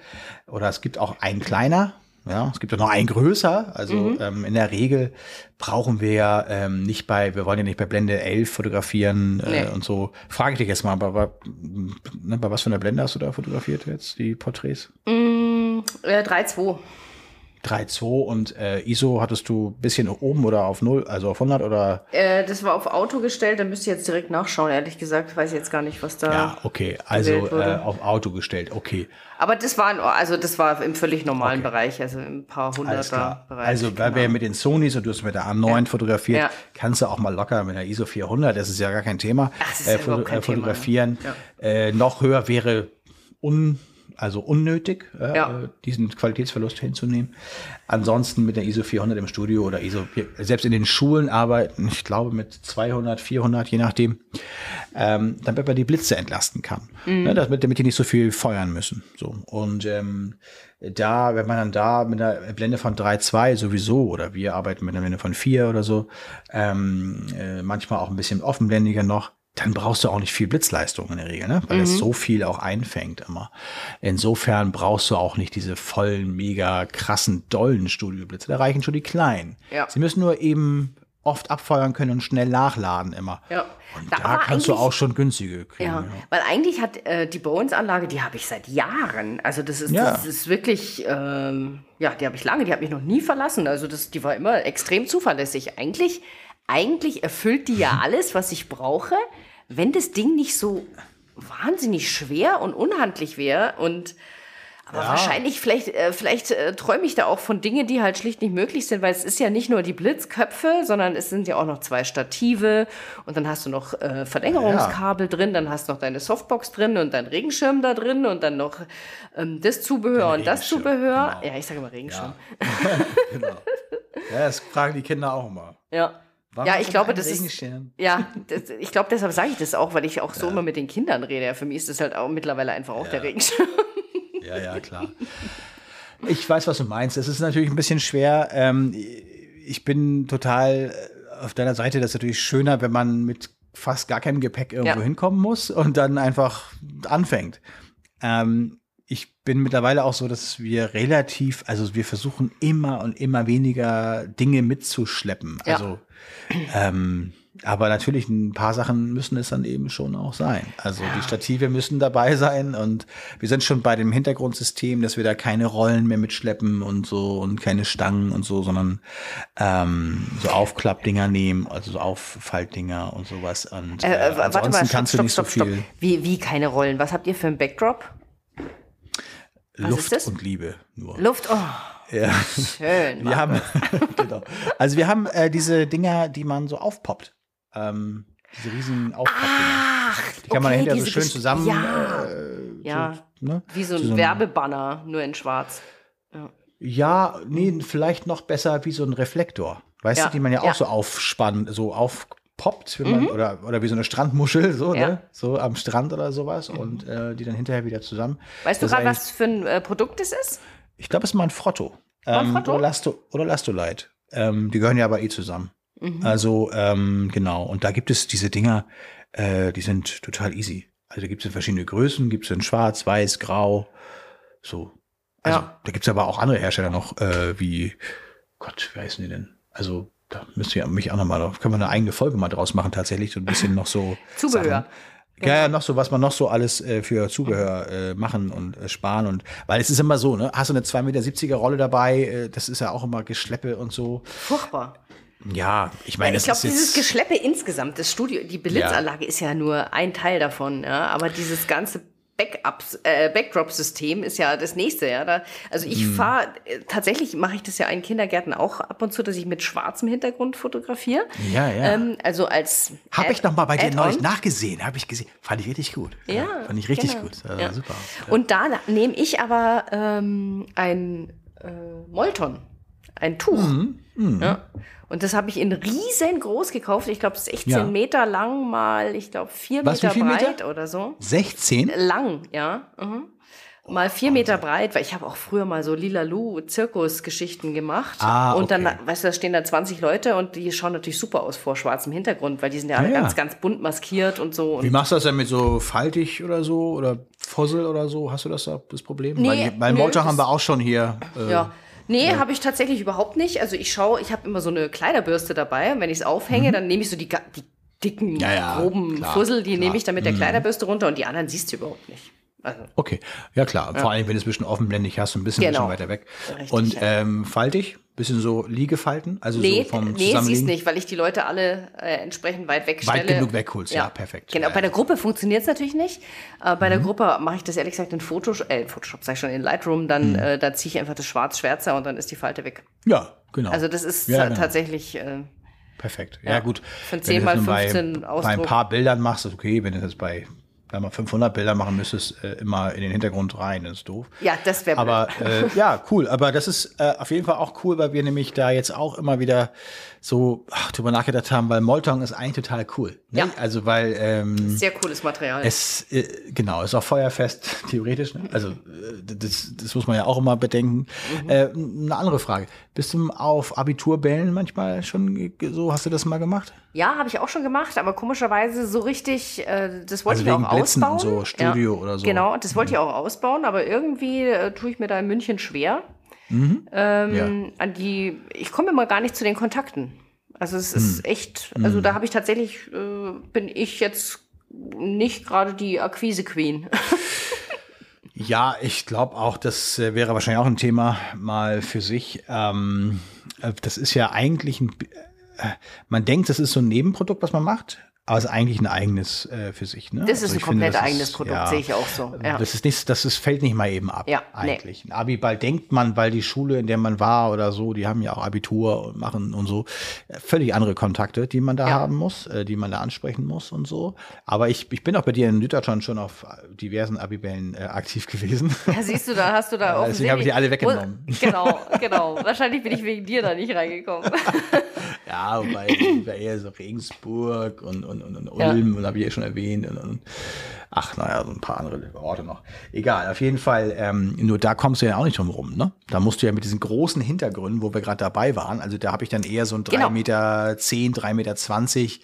Oder es gibt auch einen kleiner. Ja, es gibt auch noch einen größer. Also ähm, in der Regel brauchen wir ja ähm, nicht bei, wir wollen ja nicht bei Blende 11 fotografieren äh, Nee. und so. Frage ich dich jetzt mal, bei, bei, ne, bei was für einer Blende hast du da fotografiert jetzt, die Porträts? Mm, äh, 3,2. 3.2 und äh, ISO hattest du ein bisschen oben oder auf 0, also auf 100 oder? Äh, das war auf Auto gestellt, da müsst ihr jetzt direkt nachschauen. Ehrlich gesagt, weiß ich jetzt gar nicht, was da. Ja, okay, also äh, auf Auto gestellt, okay. Aber das war, also das war im völlig normalen Okay. Bereich, also im paar hunderter. Bereich. Also, weil wir genau. mit den Sonys und du hast mit der A9 fotografiert, Ja. kannst du auch mal locker mit der ISO 400, das ist ja gar kein Thema, Ach, das ist ja überhaupt kein Thema, fotografieren. ne? Äh, noch höher wäre un, also unnötig, äh, Ja. diesen Qualitätsverlust hinzunehmen. Ansonsten mit der ISO 400 im Studio oder ISO, selbst in den Schulen arbeiten, ich glaube mit 200, 400, je nachdem, ähm, damit man die Blitze entlasten kann. Mhm. Ne, damit, damit die nicht so viel feuern müssen. So. Und ähm, da, wenn man dann da mit einer Blende von 3,2 sowieso, oder wir arbeiten mit einer Blende von 4 oder so, ähm, äh, manchmal auch ein bisschen offenblendiger noch, dann brauchst du auch nicht viel Blitzleistung in der Regel, ne? weil es so viel auch einfängt immer. Insofern brauchst du auch nicht diese vollen, mega krassen, dollen Studioblitze. Da reichen schon die kleinen. Ja. Sie müssen nur eben oft abfeuern können und schnell nachladen immer. Ja. Und Da da, kannst du auch schon günstige kriegen. Ja, Ja. weil eigentlich hat äh, die Bones-Anlage, die habe ich seit Jahren. Also das ist, Ja. das ist wirklich, ähm, ja, die habe ich lange, die hat mich noch nie verlassen. Also das, die war immer extrem zuverlässig. Eigentlich, eigentlich erfüllt die ja alles, was ich brauche, wenn das Ding nicht so wahnsinnig schwer und unhandlich wäre. Und Aber wahrscheinlich, vielleicht, äh, vielleicht äh, träume ich da auch von Dingen, die halt schlicht nicht möglich sind, weil es ist ja nicht nur die Blitzköpfe, sondern es sind ja auch noch zwei Stative und dann hast du noch äh, Verlängerungskabel drin, dann hast du noch deine Softbox drin und deinen Regenschirm da drin und dann noch ähm, das Zubehör Dein und das Zubehör. genau. Ja, ich sage immer Regenschirm. genau. Ja, das fragen die Kinder auch immer. Ja. Warum Ja, ich glaube, das ist. Ja, das, ich glaube, deshalb sage ich das auch, weil ich auch so immer mit den Kindern rede. Ja, für mich ist das halt auch mittlerweile einfach auch der Regenschirm. Ja, ja, klar. Ich weiß, was du meinst. Es ist natürlich ein bisschen schwer. Ähm, ich bin total äh, auf deiner Seite. Das ist natürlich schöner, wenn man mit fast gar keinem Gepäck irgendwo Ja. hinkommen muss und dann einfach anfängt. Ähm, ich bin mittlerweile auch so, dass wir relativ, also wir versuchen immer und immer weniger Dinge mitzuschleppen. Ja. Also, ähm, aber natürlich ein paar Sachen müssen es dann eben schon auch sein. Also die Stative müssen dabei sein und wir sind schon bei dem Hintergrundsystem, dass wir da keine Rollen mehr mitschleppen und so und keine Stangen und so, sondern ähm, so Aufklappdinger nehmen, also so Auffaltdinger und sowas. Und äh, Äh, äh, warte ansonsten mal, stopp, kannst du nicht so stopp, stopp. viel Wie, wie keine Rollen? Was habt ihr für ein Backdrop? Was Luft und Liebe nur. Luft, oh, Ja. schön. Wir haben, genau. Also wir haben äh, diese Dinger, die man so aufpoppt. Ähm, diese riesigen Aufpoppdinger. Die kann man okay, hinterher so schön zusammen. Ja, Äh, ja. So, ne? wie so ein so Werbebanner, nur in schwarz. Ja, nee, vielleicht noch besser wie so ein Reflektor. Weißt Ja, du, die man ja auch ja. so aufspannt, so aufpoppt, wenn man, oder, oder wie so eine Strandmuschel, so, Mhm. Ja. ne? So am Strand oder sowas und äh, die dann hinterher wieder zusammen. Weißt du Das ist gerade, was für ein äh, Produkt das ist? Ich glaube, es ist mal ein Frotto. Mal ein Ähm, Frotto? Oder, Lasto, oder Lastolite. Ähm, die gehören ja aber eh zusammen. Mhm. Also, ähm, genau. Und da gibt es diese Dinger, äh, die sind total easy. Also da gibt es in verschiedene Größen, gibt es in schwarz, weiß, grau, so. Also Ja. da gibt es aber auch andere Hersteller noch, äh, wie, Gott, wie heißen die denn? Also da müsst ihr mich auch nochmal, da können wir eine eigene Folge mal draus machen, tatsächlich, so ein bisschen noch so. Zubehör. Sachen. Ja, ja, noch so, was man noch so alles äh, für Zubehör äh, machen und äh, sparen und weil es ist immer so, ne? Hast du eine 2,70 Meter Rolle dabei, äh, das ist ja auch immer Geschleppe und so. Furchtbar. Ja, ich meine, ich das glaube, ist dieses jetzt, Geschleppe insgesamt, das Studio, die Blitzanlage ist ja nur ein Teil davon, ja. Aber dieses ganze Backups, äh, Backdrop-System ist ja das nächste, ja. Da, also ich Mhm. fahre, äh, tatsächlich mache ich das ja in Kindergärten auch ab und zu, dass ich mit schwarzem Hintergrund fotografiere. Ja, ja. Ähm, also als Habe ich noch mal bei dir neulich nachgesehen, habe ich gesehen. Fand ich richtig gut. Ja, Fand ich richtig genau. gut. Also, Ja. Super. Und da nehme ich aber ähm, ein äh, Molton, ein Tuch. Mhm, Ja. Und das habe ich in riesengroß gekauft. Ich glaube 16 Ja. Meter lang mal, ich glaube 4 Was, wie Meter viel Meter? breit oder so. 16? Lang, ja. Mhm. Mal vier Meter breit, weil ich habe auch früher mal so Lilalu-Zirkusgeschichten gemacht. Ah, Und dann, okay. weißt du, da stehen da 20 Leute und die schauen natürlich super aus vor schwarzem Hintergrund, weil die sind ja alle Ah, ja. ganz, ganz bunt maskiert und so. Und Wie machst du das denn mit so faltig oder so oder Fussel oder so? Hast du das da, das Problem? Nee, weil weil nö, Molton haben wir auch schon hier. Äh, Ja. Nee, habe ich tatsächlich überhaupt nicht. Also ich schaue, ich habe immer so eine Kleiderbürste dabei und wenn ich es aufhänge, dann nehme ich so die, die dicken, Mhm. Ja, ja, groben klar, Fussel, die klar. Mhm. nehme ich dann mit der Kleiderbürste runter und die anderen siehst du überhaupt nicht. Also, Okay, ja klar. Vor allem, wenn du es ein bisschen offenblendig hast, ein bisschen, Genau. bisschen weiter weg. Richtig, Und ja. ähm, faltig, bisschen so Liegefalten, also nee, so vom nee, siehst nicht, weil ich die Leute alle äh, entsprechend weit wegstelle. Weit genug wegholst, ja, perfekt. Genau, Ja, Mhm. bei der Gruppe funktioniert es natürlich nicht. Äh, bei der Gruppe mache ich das ehrlich gesagt in Photoshop, äh, Photoshop sag ich schon, in Lightroom, Mhm. dann äh, da ziehe ich einfach das Schwarz-Schwärzer und dann ist die Falte weg. Ja, genau. Also das ist Ja, genau. tatsächlich, äh, Perfekt. Ja, Ja. gut. Von Wenn 10 du mal das nur 15 bei, bei ein paar Bildern machst, ist okay. Wenn du das bei wenn man 500 Bilder machen müsstest, äh, immer in den Hintergrund rein, das ist doof. ja, das wäre Aber äh, ja, cool. Aber das ist äh, auf jeden Fall auch cool, weil wir nämlich da jetzt auch immer wieder so ach, drüber nachgedacht haben, weil Molton ist eigentlich total cool. Ne? Ja. Also weil ähm, sehr cooles Material. es äh, genau ist auch feuerfest theoretisch. Ne? Also äh, das, das muss man ja auch immer bedenken. Mhm. Äh, eine andere Frage: Bist du auf Abiturbällen manchmal schon so? Hast du das mal gemacht? Ja, habe ich auch schon gemacht, aber komischerweise so richtig, äh, das wollte Also ich wegen auch Blitzen und ausbauen. so, Studio oder so. Mhm. Genau, das wollte ich auch ausbauen, aber irgendwie äh, tue ich mir da in München schwer. Mhm. Ähm, an die, ich komme immer gar nicht zu den Kontakten. Also es ist Mhm. echt, also da habe ich tatsächlich, äh, bin ich jetzt nicht gerade die Akquise-Queen. Ja, ich glaube auch, das äh, wäre wahrscheinlich auch ein Thema mal für sich. Ähm, äh, das ist ja eigentlich ein, äh, man denkt, das ist so ein Nebenprodukt, was man macht, aber es ist eigentlich ein eigenes äh, für sich. Ne? Das ist Also ein finde, komplett das eigenes ist- Produkt, ja, sehe ich auch so. Ja. Das ist nicht, das ist, fällt nicht mal eben ab, Ja, nee. eigentlich. Ein Abiball denkt man, weil die Schule, in der man war oder so, die haben ja auch Abitur und machen und so, äh, völlig andere Kontakte, die man da Ja. haben muss, äh, die man da ansprechen muss und so. Aber ich, ich bin auch bei dir in Süddeutschland schon auf diversen Abibällen äh, aktiv gewesen. Ja, siehst du, da hast du da Ja, deswegen habe ich die alle weggenommen. Genau, genau. Wahrscheinlich bin ich wegen dir da nicht reingekommen. Ja, wobei ich war eher so Regensburg und, und, und, und Ja. Ulm, und habe ich ja schon erwähnt. Und, und, ach, naja, so ein paar andere Orte noch. Egal, auf jeden Fall, ähm, nur da kommst du ja auch nicht drum rum, ne? Da musst du ja mit diesen großen Hintergründen, wo wir gerade dabei waren, also da habe ich dann eher so ein 3 Genau. Meter 10, 3 Meter 20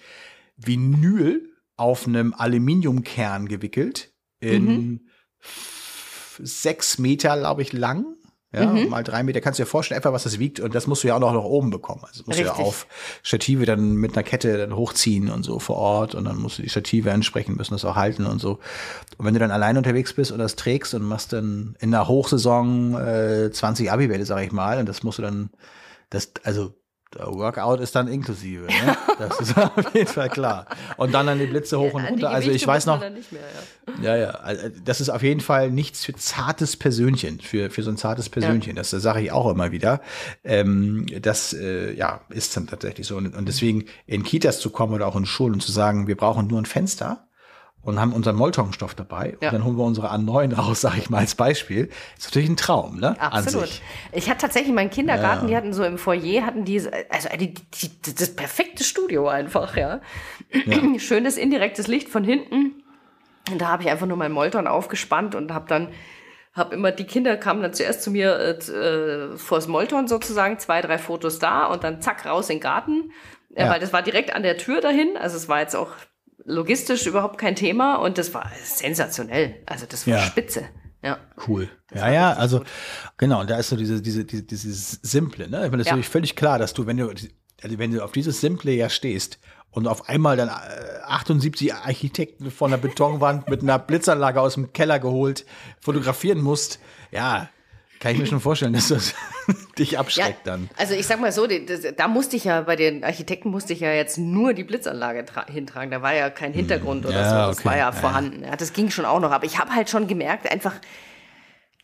Vinyl auf einem Aluminiumkern gewickelt in Mhm. sechs Meter, glaube ich, lang. Ja, Mhm. mal drei Meter. Kannst du dir vorstellen, etwa was das wiegt. Und das musst du ja auch noch nach oben bekommen. Also musst du ja Richtig. auf Stative dann mit einer Kette dann hochziehen und so vor Ort. Und dann musst du die Stative entsprechend müssen das auch halten und so. Und wenn du dann allein unterwegs bist und das trägst und machst dann in der Hochsaison äh, 20 Abibälle, sag ich mal, und das musst du dann, das, also der Workout ist dann inklusive. Ne? Das ist auf jeden Fall klar. Und dann dann die Blitze hoch und An die runter. Also ich weiß noch, mehr, ja. ja, ja. Also, Das ist auf jeden Fall nichts für zartes Persönchen, für, für so ein zartes Persönchen. Das sage ich auch immer wieder. Ähm, das äh, ja, ist dann tatsächlich so. Und, und deswegen in Kitas zu kommen oder auch in Schulen und zu sagen, wir brauchen nur ein Fenster und haben unseren Moltonstoff dabei Ja. und dann holen wir unsere A9 raus, sage ich mal als Beispiel. Ist natürlich ein Traum, ne? Absolut. Ich hatte tatsächlich meinen Kindergarten, die hatten so im Foyer, hatten die, also die, die, das perfekte Studio einfach, ja. Schönes indirektes Licht von hinten. Und da habe ich einfach nur meinen Molton aufgespannt und habe dann, habe immer, die Kinder kamen dann zuerst zu mir äh, äh, vors Molton sozusagen, zwei, drei Fotos da und dann zack, raus in den Garten. Ja. Weil das war direkt an der Tür dahin, also es war jetzt auch logistisch überhaupt kein Thema und das war sensationell. Also das war Ja. spitze. Ja. Cool. Ja, ja, also genau, und da ist so diese, diese, diese, dieses Simple, ne? Ich meine, das ist Ja. natürlich völlig klar, dass du, wenn du, also wenn du auf dieses Simple ja stehst und auf einmal dann äh, 78 Architekten von der Betonwand mit einer Blitzanlage aus dem Keller geholt fotografieren musst, ja, kann ich mir schon vorstellen, dass das dich abschreckt dann. Also ich sag mal so, das, da musste ich ja, bei den Architekten musste ich ja jetzt nur die Blitzanlage tra- hintragen. Da war ja kein Hintergrund oder Hm, Ja, so. Das okay, war ja ja. vorhanden. Ja, das ging schon auch noch. Aber ich habe halt schon gemerkt, einfach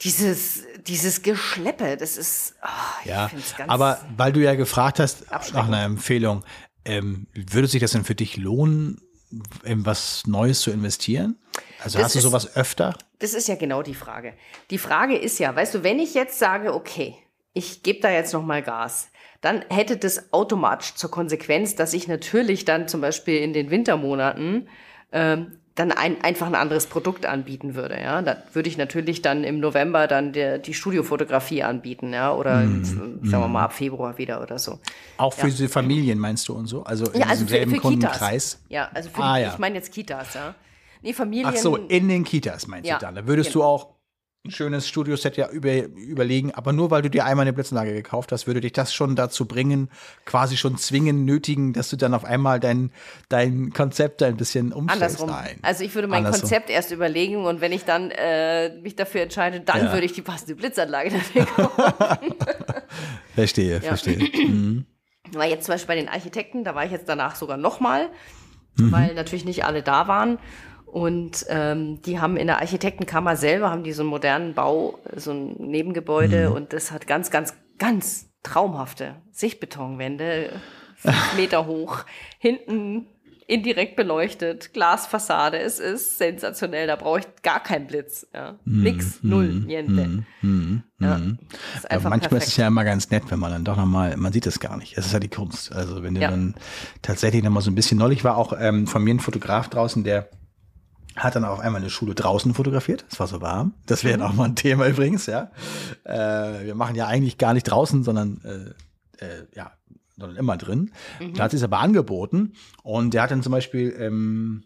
dieses, dieses Geschleppe, das ist, oh, Ja, aber weil du ja gefragt hast nach einer Empfehlung, ähm, würde sich das denn für dich lohnen, in was Neues zu investieren? Also Das hast du ist- sowas öfter? das ist ja genau die Frage. Die Frage ist ja, weißt du, wenn ich jetzt sage, okay, ich gebe da jetzt noch mal Gas, dann hätte das automatisch zur Konsequenz, dass ich natürlich dann zum Beispiel in den Wintermonaten ähm, dann ein, einfach ein anderes Produkt anbieten würde. Ja, da würde ich natürlich dann im November dann der, die Studiofotografie anbieten, ja, oder Mhm. sagen wir mal ab Februar wieder oder so. Auch für diese Familien meinst du und so? Also in Ja, also diesem für, selben für Kitas. Kundenkreis? Ja, also für Ah, die, ja. ich meine jetzt Kitas, ja. Nee, Familien. Ach so, in den Kitas meinst Ja, du dann. Da würdest genau. du auch ein schönes Studioset ja über, überlegen, aber nur weil du dir einmal eine Blitzenlage gekauft hast, würde dich das schon dazu bringen, quasi schon zwingen, nötigen, dass du dann auf einmal dein, dein Konzept ein bisschen umstellst. Andersrum. Nein. Also ich würde mein Andersrum. Konzept erst überlegen und wenn ich dann äh, mich dafür entscheide, dann Ja. würde ich die passende Blitzanlage dafür kaufen. Verstehe, verstehe. Mhm. War jetzt zum Beispiel bei den Architekten, da war ich jetzt danach sogar nochmal, Mhm. weil natürlich nicht alle da waren. Und ähm, die haben in der Architektenkammer selber, haben die so einen modernen Bau, so ein Nebengebäude Mhm. und das hat ganz, ganz, ganz traumhafte Sichtbetonwände, fünf Meter hoch, hinten indirekt beleuchtet, Glasfassade, es ist sensationell, da brauche ich gar keinen Blitz. Ja. Mhm. Nix, null, niente. Ja, ist Ja, manchmal ist perfekt. es ja immer ganz nett, wenn man dann doch nochmal, man sieht es gar nicht. Es ist ja die Kunst. Also wenn du Ja. dann tatsächlich nochmal so ein bisschen, neulich war auch ähm, von mir ein Fotograf draußen, der hat dann auf einmal eine Schule draußen fotografiert. Es war so warm. Das wäre Mhm. noch mal ein Thema übrigens, ja. Äh, wir machen ja eigentlich gar nicht draußen, sondern äh, äh, ja, sondern immer drin. Mhm. Da hat sie es aber angeboten und der hat dann zum Beispiel ähm,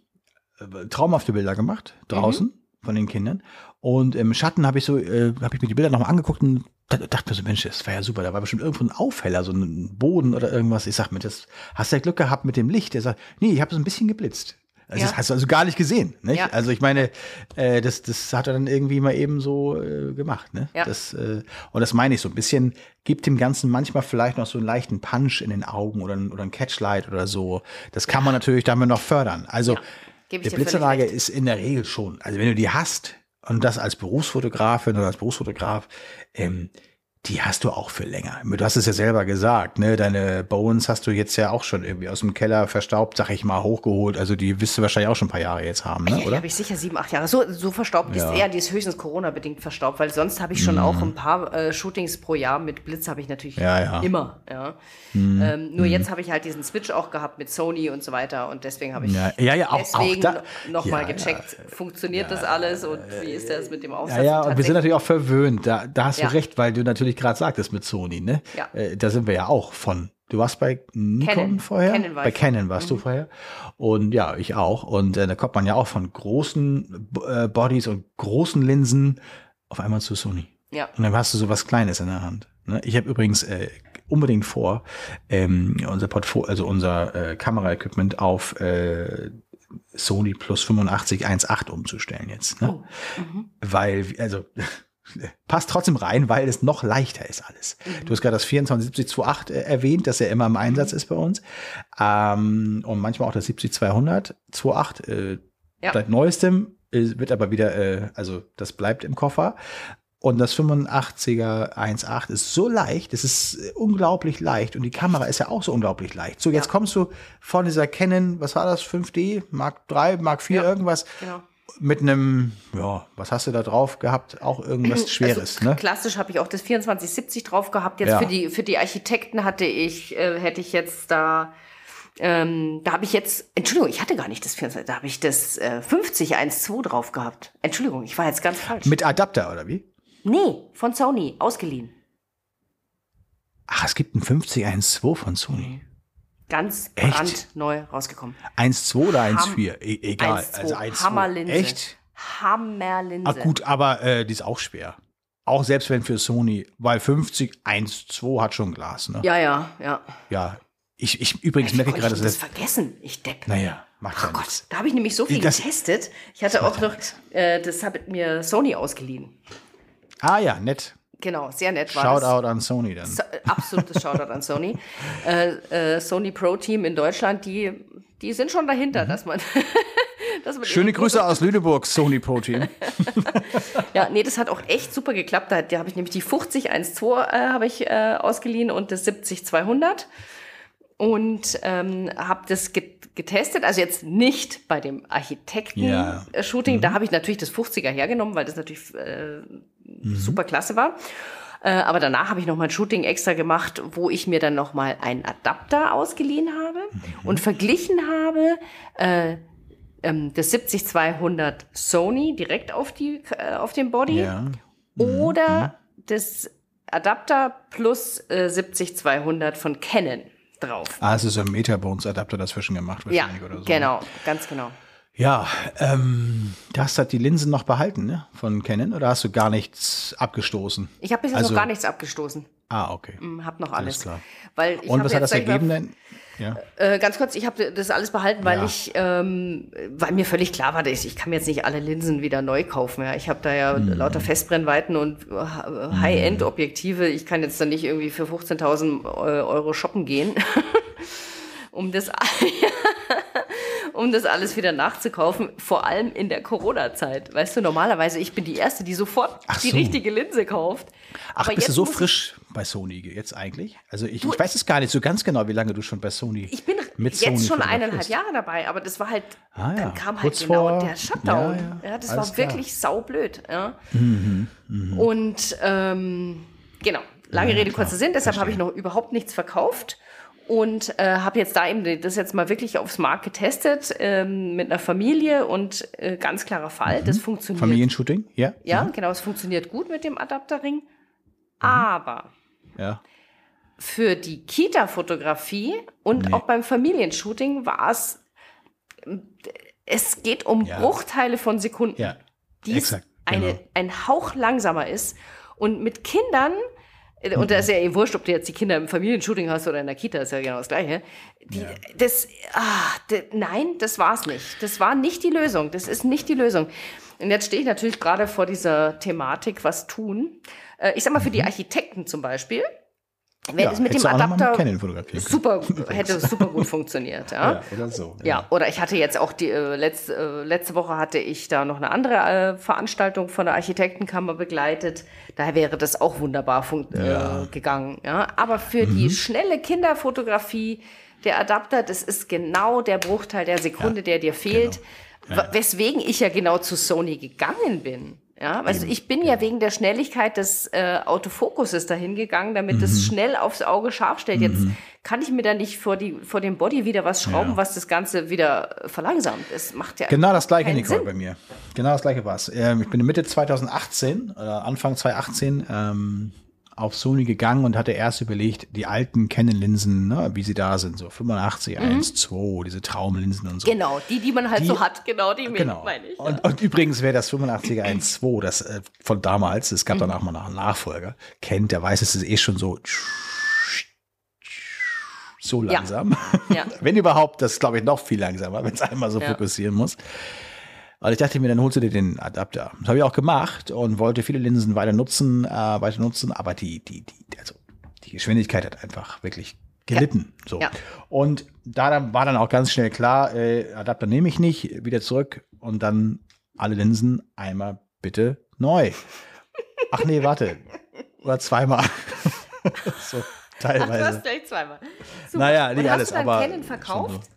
äh, traumhafte Bilder gemacht draußen Mhm. von den Kindern. Und im Schatten habe ich so, äh, habe ich mir die Bilder nochmal angeguckt und da- dachte mir so, Mensch, das war ja super. Da war bestimmt irgendwo ein Aufheller, so ein Boden oder irgendwas. Ich sag mir, das hast du ja Glück gehabt mit dem Licht. Der sagt, nee, ich habe so ein bisschen geblitzt. Das Ja. ist, hast du also gar nicht gesehen. Nicht? Ja. Also ich meine, äh, das, das hat er dann irgendwie mal eben so äh, gemacht. Ne? Ja. Das, äh, und das meine ich so ein bisschen, gibt dem Ganzen manchmal vielleicht noch so einen leichten Punch in den Augen oder, oder ein Catchlight oder so. Das kann man natürlich damit noch fördern. Also Blitzanlage recht. ist in der Regel schon. Also wenn du die hast und das als Berufsfotografin oder als Berufsfotograf, ähm, die hast du auch für länger. Du hast es ja selber gesagt, ne? Deine Bones hast du jetzt ja auch schon irgendwie aus dem Keller verstaubt, sag ich mal, hochgeholt. Also die wirst du wahrscheinlich auch schon ein paar Jahre jetzt haben, ne? Ja, die habe ich sicher sieben, acht Jahre. So, so verstaubt Ja. Mhm. ist eher, die ist höchstens Corona-bedingt verstaubt, weil sonst habe ich schon auch ein paar äh, Shootings pro Jahr mit Blitz habe ich natürlich Ja, ja. Mhm. immer. Ja. Ähm, nur jetzt habe ich halt diesen Switch auch gehabt mit Sony und so weiter und deswegen habe ich Ja, ja, ja, auch- auch deswegen da- nochmal gecheckt, funktioniert das alles und wie ist das mit dem Aufsatz? Ja, ja, Und wir sind natürlich auch verwöhnt. Da, da hast du recht, weil du natürlich gerade sagtest mit Sony, ne? Ja. Äh, da sind wir ja auch von. Du warst bei Nikon Canon. vorher? Canon war bei. Canon warst du vorher. Und ja, ich auch. Und äh, da kommt man ja auch von großen äh, Bodies und großen Linsen auf einmal zu Sony. ja. Und dann hast du so was Kleines in der Hand. Ne? Ich habe übrigens äh, unbedingt vor, ähm, unser Portfolio, also unser äh, Kameraequipment auf äh, Sony Plus 85 1.8 umzustellen jetzt. Ne? Weil, also passt trotzdem rein, weil es noch leichter ist alles. Du hast gerade das 2470-28 äh, erwähnt, das ja immer im Einsatz ist bei uns. Ähm, und manchmal auch das 70-200 28 äh, Ja. seit neuestem äh, wird aber wieder, äh, also das bleibt im Koffer. Und das 85er 1.8 ist so leicht, es ist äh, unglaublich leicht und die Kamera ist ja auch so unglaublich leicht. So, jetzt Ja. kommst du von dieser Canon, was war das, 5D, Mark 3, Mark 4, Ja, irgendwas, genau. Mit einem, ja, was hast du da drauf gehabt? Auch irgendwas Schweres, also, ne? Klassisch habe ich auch das 2470 drauf gehabt. Jetzt Ja. für die für die Architekten hatte ich äh, hätte ich jetzt da ähm, da habe ich jetzt Entschuldigung, ich hatte gar nicht das 24, da habe ich das äh, 5012 drauf gehabt. Entschuldigung, ich war jetzt ganz falsch. Mit Adapter, oder wie? nee, von Sony ausgeliehen. Ach, es gibt einen 5012 von Sony. Ganz Echt? brandneu rausgekommen. 1.2 oder Ham- 1.4? E egal. 1,2. Also 1.2. Hammerlinse. Echt? Hammerlinse. Ah, gut, aber äh, die ist auch schwer. Auch selbst wenn für Sony, weil 50, 1.2 hat schon Glas, ne? Ja, ja, ja. Ja. Ich, ich übrigens Wie merke gerade, ich dass das das. vergessen? Ich Depp. Naja, macht ja Oh Gott, nichts. da habe ich nämlich so viel Das- getestet. Ich hatte auch noch, äh, das hat mir Sony ausgeliehen. Ah ja, nett. Genau, sehr nett war das. Shoutout an Sony dann. So- äh, Absolutes Shoutout an Sony. Äh, äh, Sony Pro Team in Deutschland, die, die sind schon dahinter, dass man. dass man Mhm. Schöne Grüße aus Lüneburg, Sony Pro Team. Ja, nee, das hat auch echt super geklappt. Da, da habe ich nämlich die 5012 äh, habe ich äh, ausgeliehen und das 70200 und ähm, habe das get getestet. Also jetzt nicht bei dem. Architekten-Shooting. Da habe ich natürlich das 50er hergenommen, weil das natürlich äh, super klasse war. Äh, aber danach habe ich noch mal ein Shooting extra gemacht, wo ich mir dann noch mal einen Adapter ausgeliehen habe und verglichen habe äh, ähm, das 70200 Sony direkt auf die äh, auf dem Body Ja. oder das Adapter plus äh, 70200 von Canon drauf. Ah, es ist so ein Metabones-Adapter dazwischen gemacht Ja, wahrscheinlich oder so. genau, ganz genau. Ja, ähm, du hast halt die Linsen noch behalten, ne? Von Canon oder hast du gar nichts abgestoßen? Ich habe bis jetzt Also- noch gar nichts abgestoßen. Ah, okay. Hm, Hab noch Alles alles. klar. Weil ich Und was hat das ich ergeben denn? Ja. Äh, ganz kurz, ich habe das alles behalten, weil Ja. ich, ähm, weil mir völlig klar war, dass ich kann mir jetzt nicht alle Linsen wieder neu kaufen. Ja. Ich habe da ja Mhm. lauter Festbrennweiten und äh, High-End-Objektive. Ich kann jetzt dann nicht irgendwie für 15.000 Euro shoppen gehen, um das, um das alles wieder nachzukaufen. Vor allem in der Corona-Zeit. Weißt du, normalerweise ich bin die erste, die sofort Ach die so. richtige Linse kauft. Ach, Aber bist du jetzt so frisch bei Sony jetzt eigentlich? Also ich, Du, ich weiß es gar nicht so ganz genau, wie lange du schon bei Sony Ich bin mit jetzt Sony schon eineinhalb Jahre dabei, aber das war halt, Ah, ja. dann kam halt Kurz genau vor- der Shutdown. Ja, Ja, ja. das Alles war klar. Mhm, wirklich saublöd. Ja. Und ähm, genau, lange Rede, kurzer Sinn, deshalb habe ich noch überhaupt nichts verkauft. Und äh, habe jetzt da eben das jetzt mal wirklich aufs Markt getestet ähm, mit einer Familie und äh, ganz klarer Fall, das funktioniert. Familienshooting? Ja? Ja, Mhm. genau, es funktioniert gut mit dem Adapterring. Aber Ja. für die Kita-Fotografie und Nee. auch beim Familienshooting war es, es geht um Ja. Bruchteile von Sekunden, Ja. die eine, Genau. ein Hauch langsamer ist. Und mit Kindern Und da ist ja eh wurscht, ob du jetzt die Kinder im Familienshooting hast oder in der Kita, ist ja genau das Gleiche. Die, Das, ah, d- nein, das war's nicht. Das war nicht die Lösung. Das ist nicht die Lösung. Und jetzt stehe ich natürlich gerade vor dieser Thematik, was tun. Äh, Ich sag mal, für die Architekten zum Beispiel, wenn Mhm. Ja, es mit dem mit Adapter super, hätte super gut funktioniert, ja. Ja, oder so. Ja, oder ich hatte jetzt auch die äh, letzte, äh, letzte Woche hatte ich da noch eine andere äh, Veranstaltung von der Architektenkammer begleitet. Daher wäre das auch wunderbar Ja. äh, gegangen. Ja, aber für die schnelle Kinderfotografie der Adapter, das ist genau der Bruchteil der Sekunde, der dir fehlt. wa- Weswegen ich ja genau zu Sony gegangen bin. Ja, also ich bin ja wegen der Schnelligkeit des äh, Autofokuses dahin gegangen, damit es schnell aufs Auge scharf stellt. Jetzt kann ich mir da nicht vor, die, vor dem Body wieder was schrauben, Ja. was das Ganze wieder äh, verlangsamt. Es macht ja Genau das gleiche, Nicole, Sinn. bei mir. Genau das gleiche war es. Ähm, ich bin Mitte 2018 oder Anfang 2018 ähm, auf Sony gegangen und hatte erst überlegt, die alten Canon-Linsen, ne, wie sie da sind, so 85, 1, 2, diese Traumlinsen und so. Genau, die, die man halt Die- so hat, genau die Genau. meine ich. Ja. Und, und übrigens, wer das 85er 1.2, das äh, von damals, es gab Mhm. danach mal noch einen Nachfolger, kennt, der weiß, es ist eh schon so so Ja. langsam. Ja. Wenn überhaupt, das glaube ich noch viel langsamer, wenn es einmal so Ja. fokussieren muss. Und ich dachte mir, dann holst du dir den Adapter. Das habe ich auch gemacht und wollte viele Linsen weiter nutzen, äh, weiter nutzen, aber die, die, die, also die Geschwindigkeit hat einfach wirklich gelitten. So. Ja. Und da war dann auch ganz schnell klar, äh, Adapter nehme ich nicht, wieder zurück und dann alle Linsen einmal bitte neu. Ach nee, warte. Oder zweimal. so, Ach, teilweise. du hast gleich zweimal. Super. Naja, Und nicht hast alles, du dann aber Canon verkauft?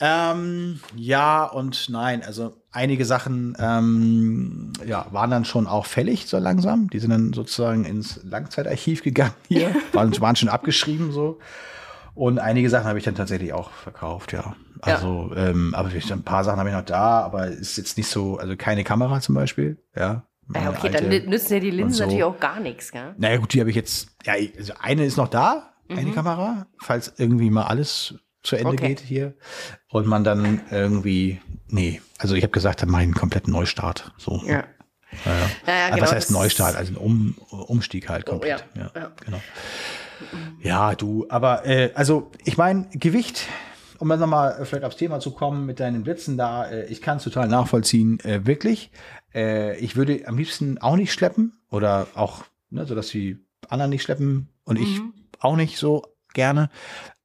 Ähm, ja und nein. Also einige Sachen ähm, ja, waren dann schon auch fällig so langsam. Die sind dann sozusagen ins Langzeitarchiv gegangen hier. waren, waren schon abgeschrieben so. Und einige Sachen habe ich dann tatsächlich auch verkauft, ja. Also, ähm, aber ein paar Sachen habe ich noch da, aber ist jetzt nicht so, also keine Kamera zum Beispiel, ja. Ja, okay, dann nützen ja die Linsen so. natürlich auch gar nichts, gell? naja, gut, die habe ich jetzt. Ja, also eine ist noch da, eine Kamera, falls irgendwie mal alles zu Ende Okay. geht hier. Und man dann irgendwie. Nee, also ich habe gesagt, dann mache ich einen kompletten Neustart. So. Ja. Ja, ja. Ja, ja, Also genau, was heißt Neustart? Also ein um, Umstieg halt komplett. ja, ja, ja. genau. Ja, du, aber äh, also ich meine, Gewicht, um dann nochmal vielleicht aufs Thema zu kommen mit deinen Blitzen da, äh, ich kann es total nachvollziehen, äh, wirklich. Äh, ich würde am liebsten auch nicht schleppen oder auch, ne, so dass die anderen nicht schleppen und ich auch nicht so gerne.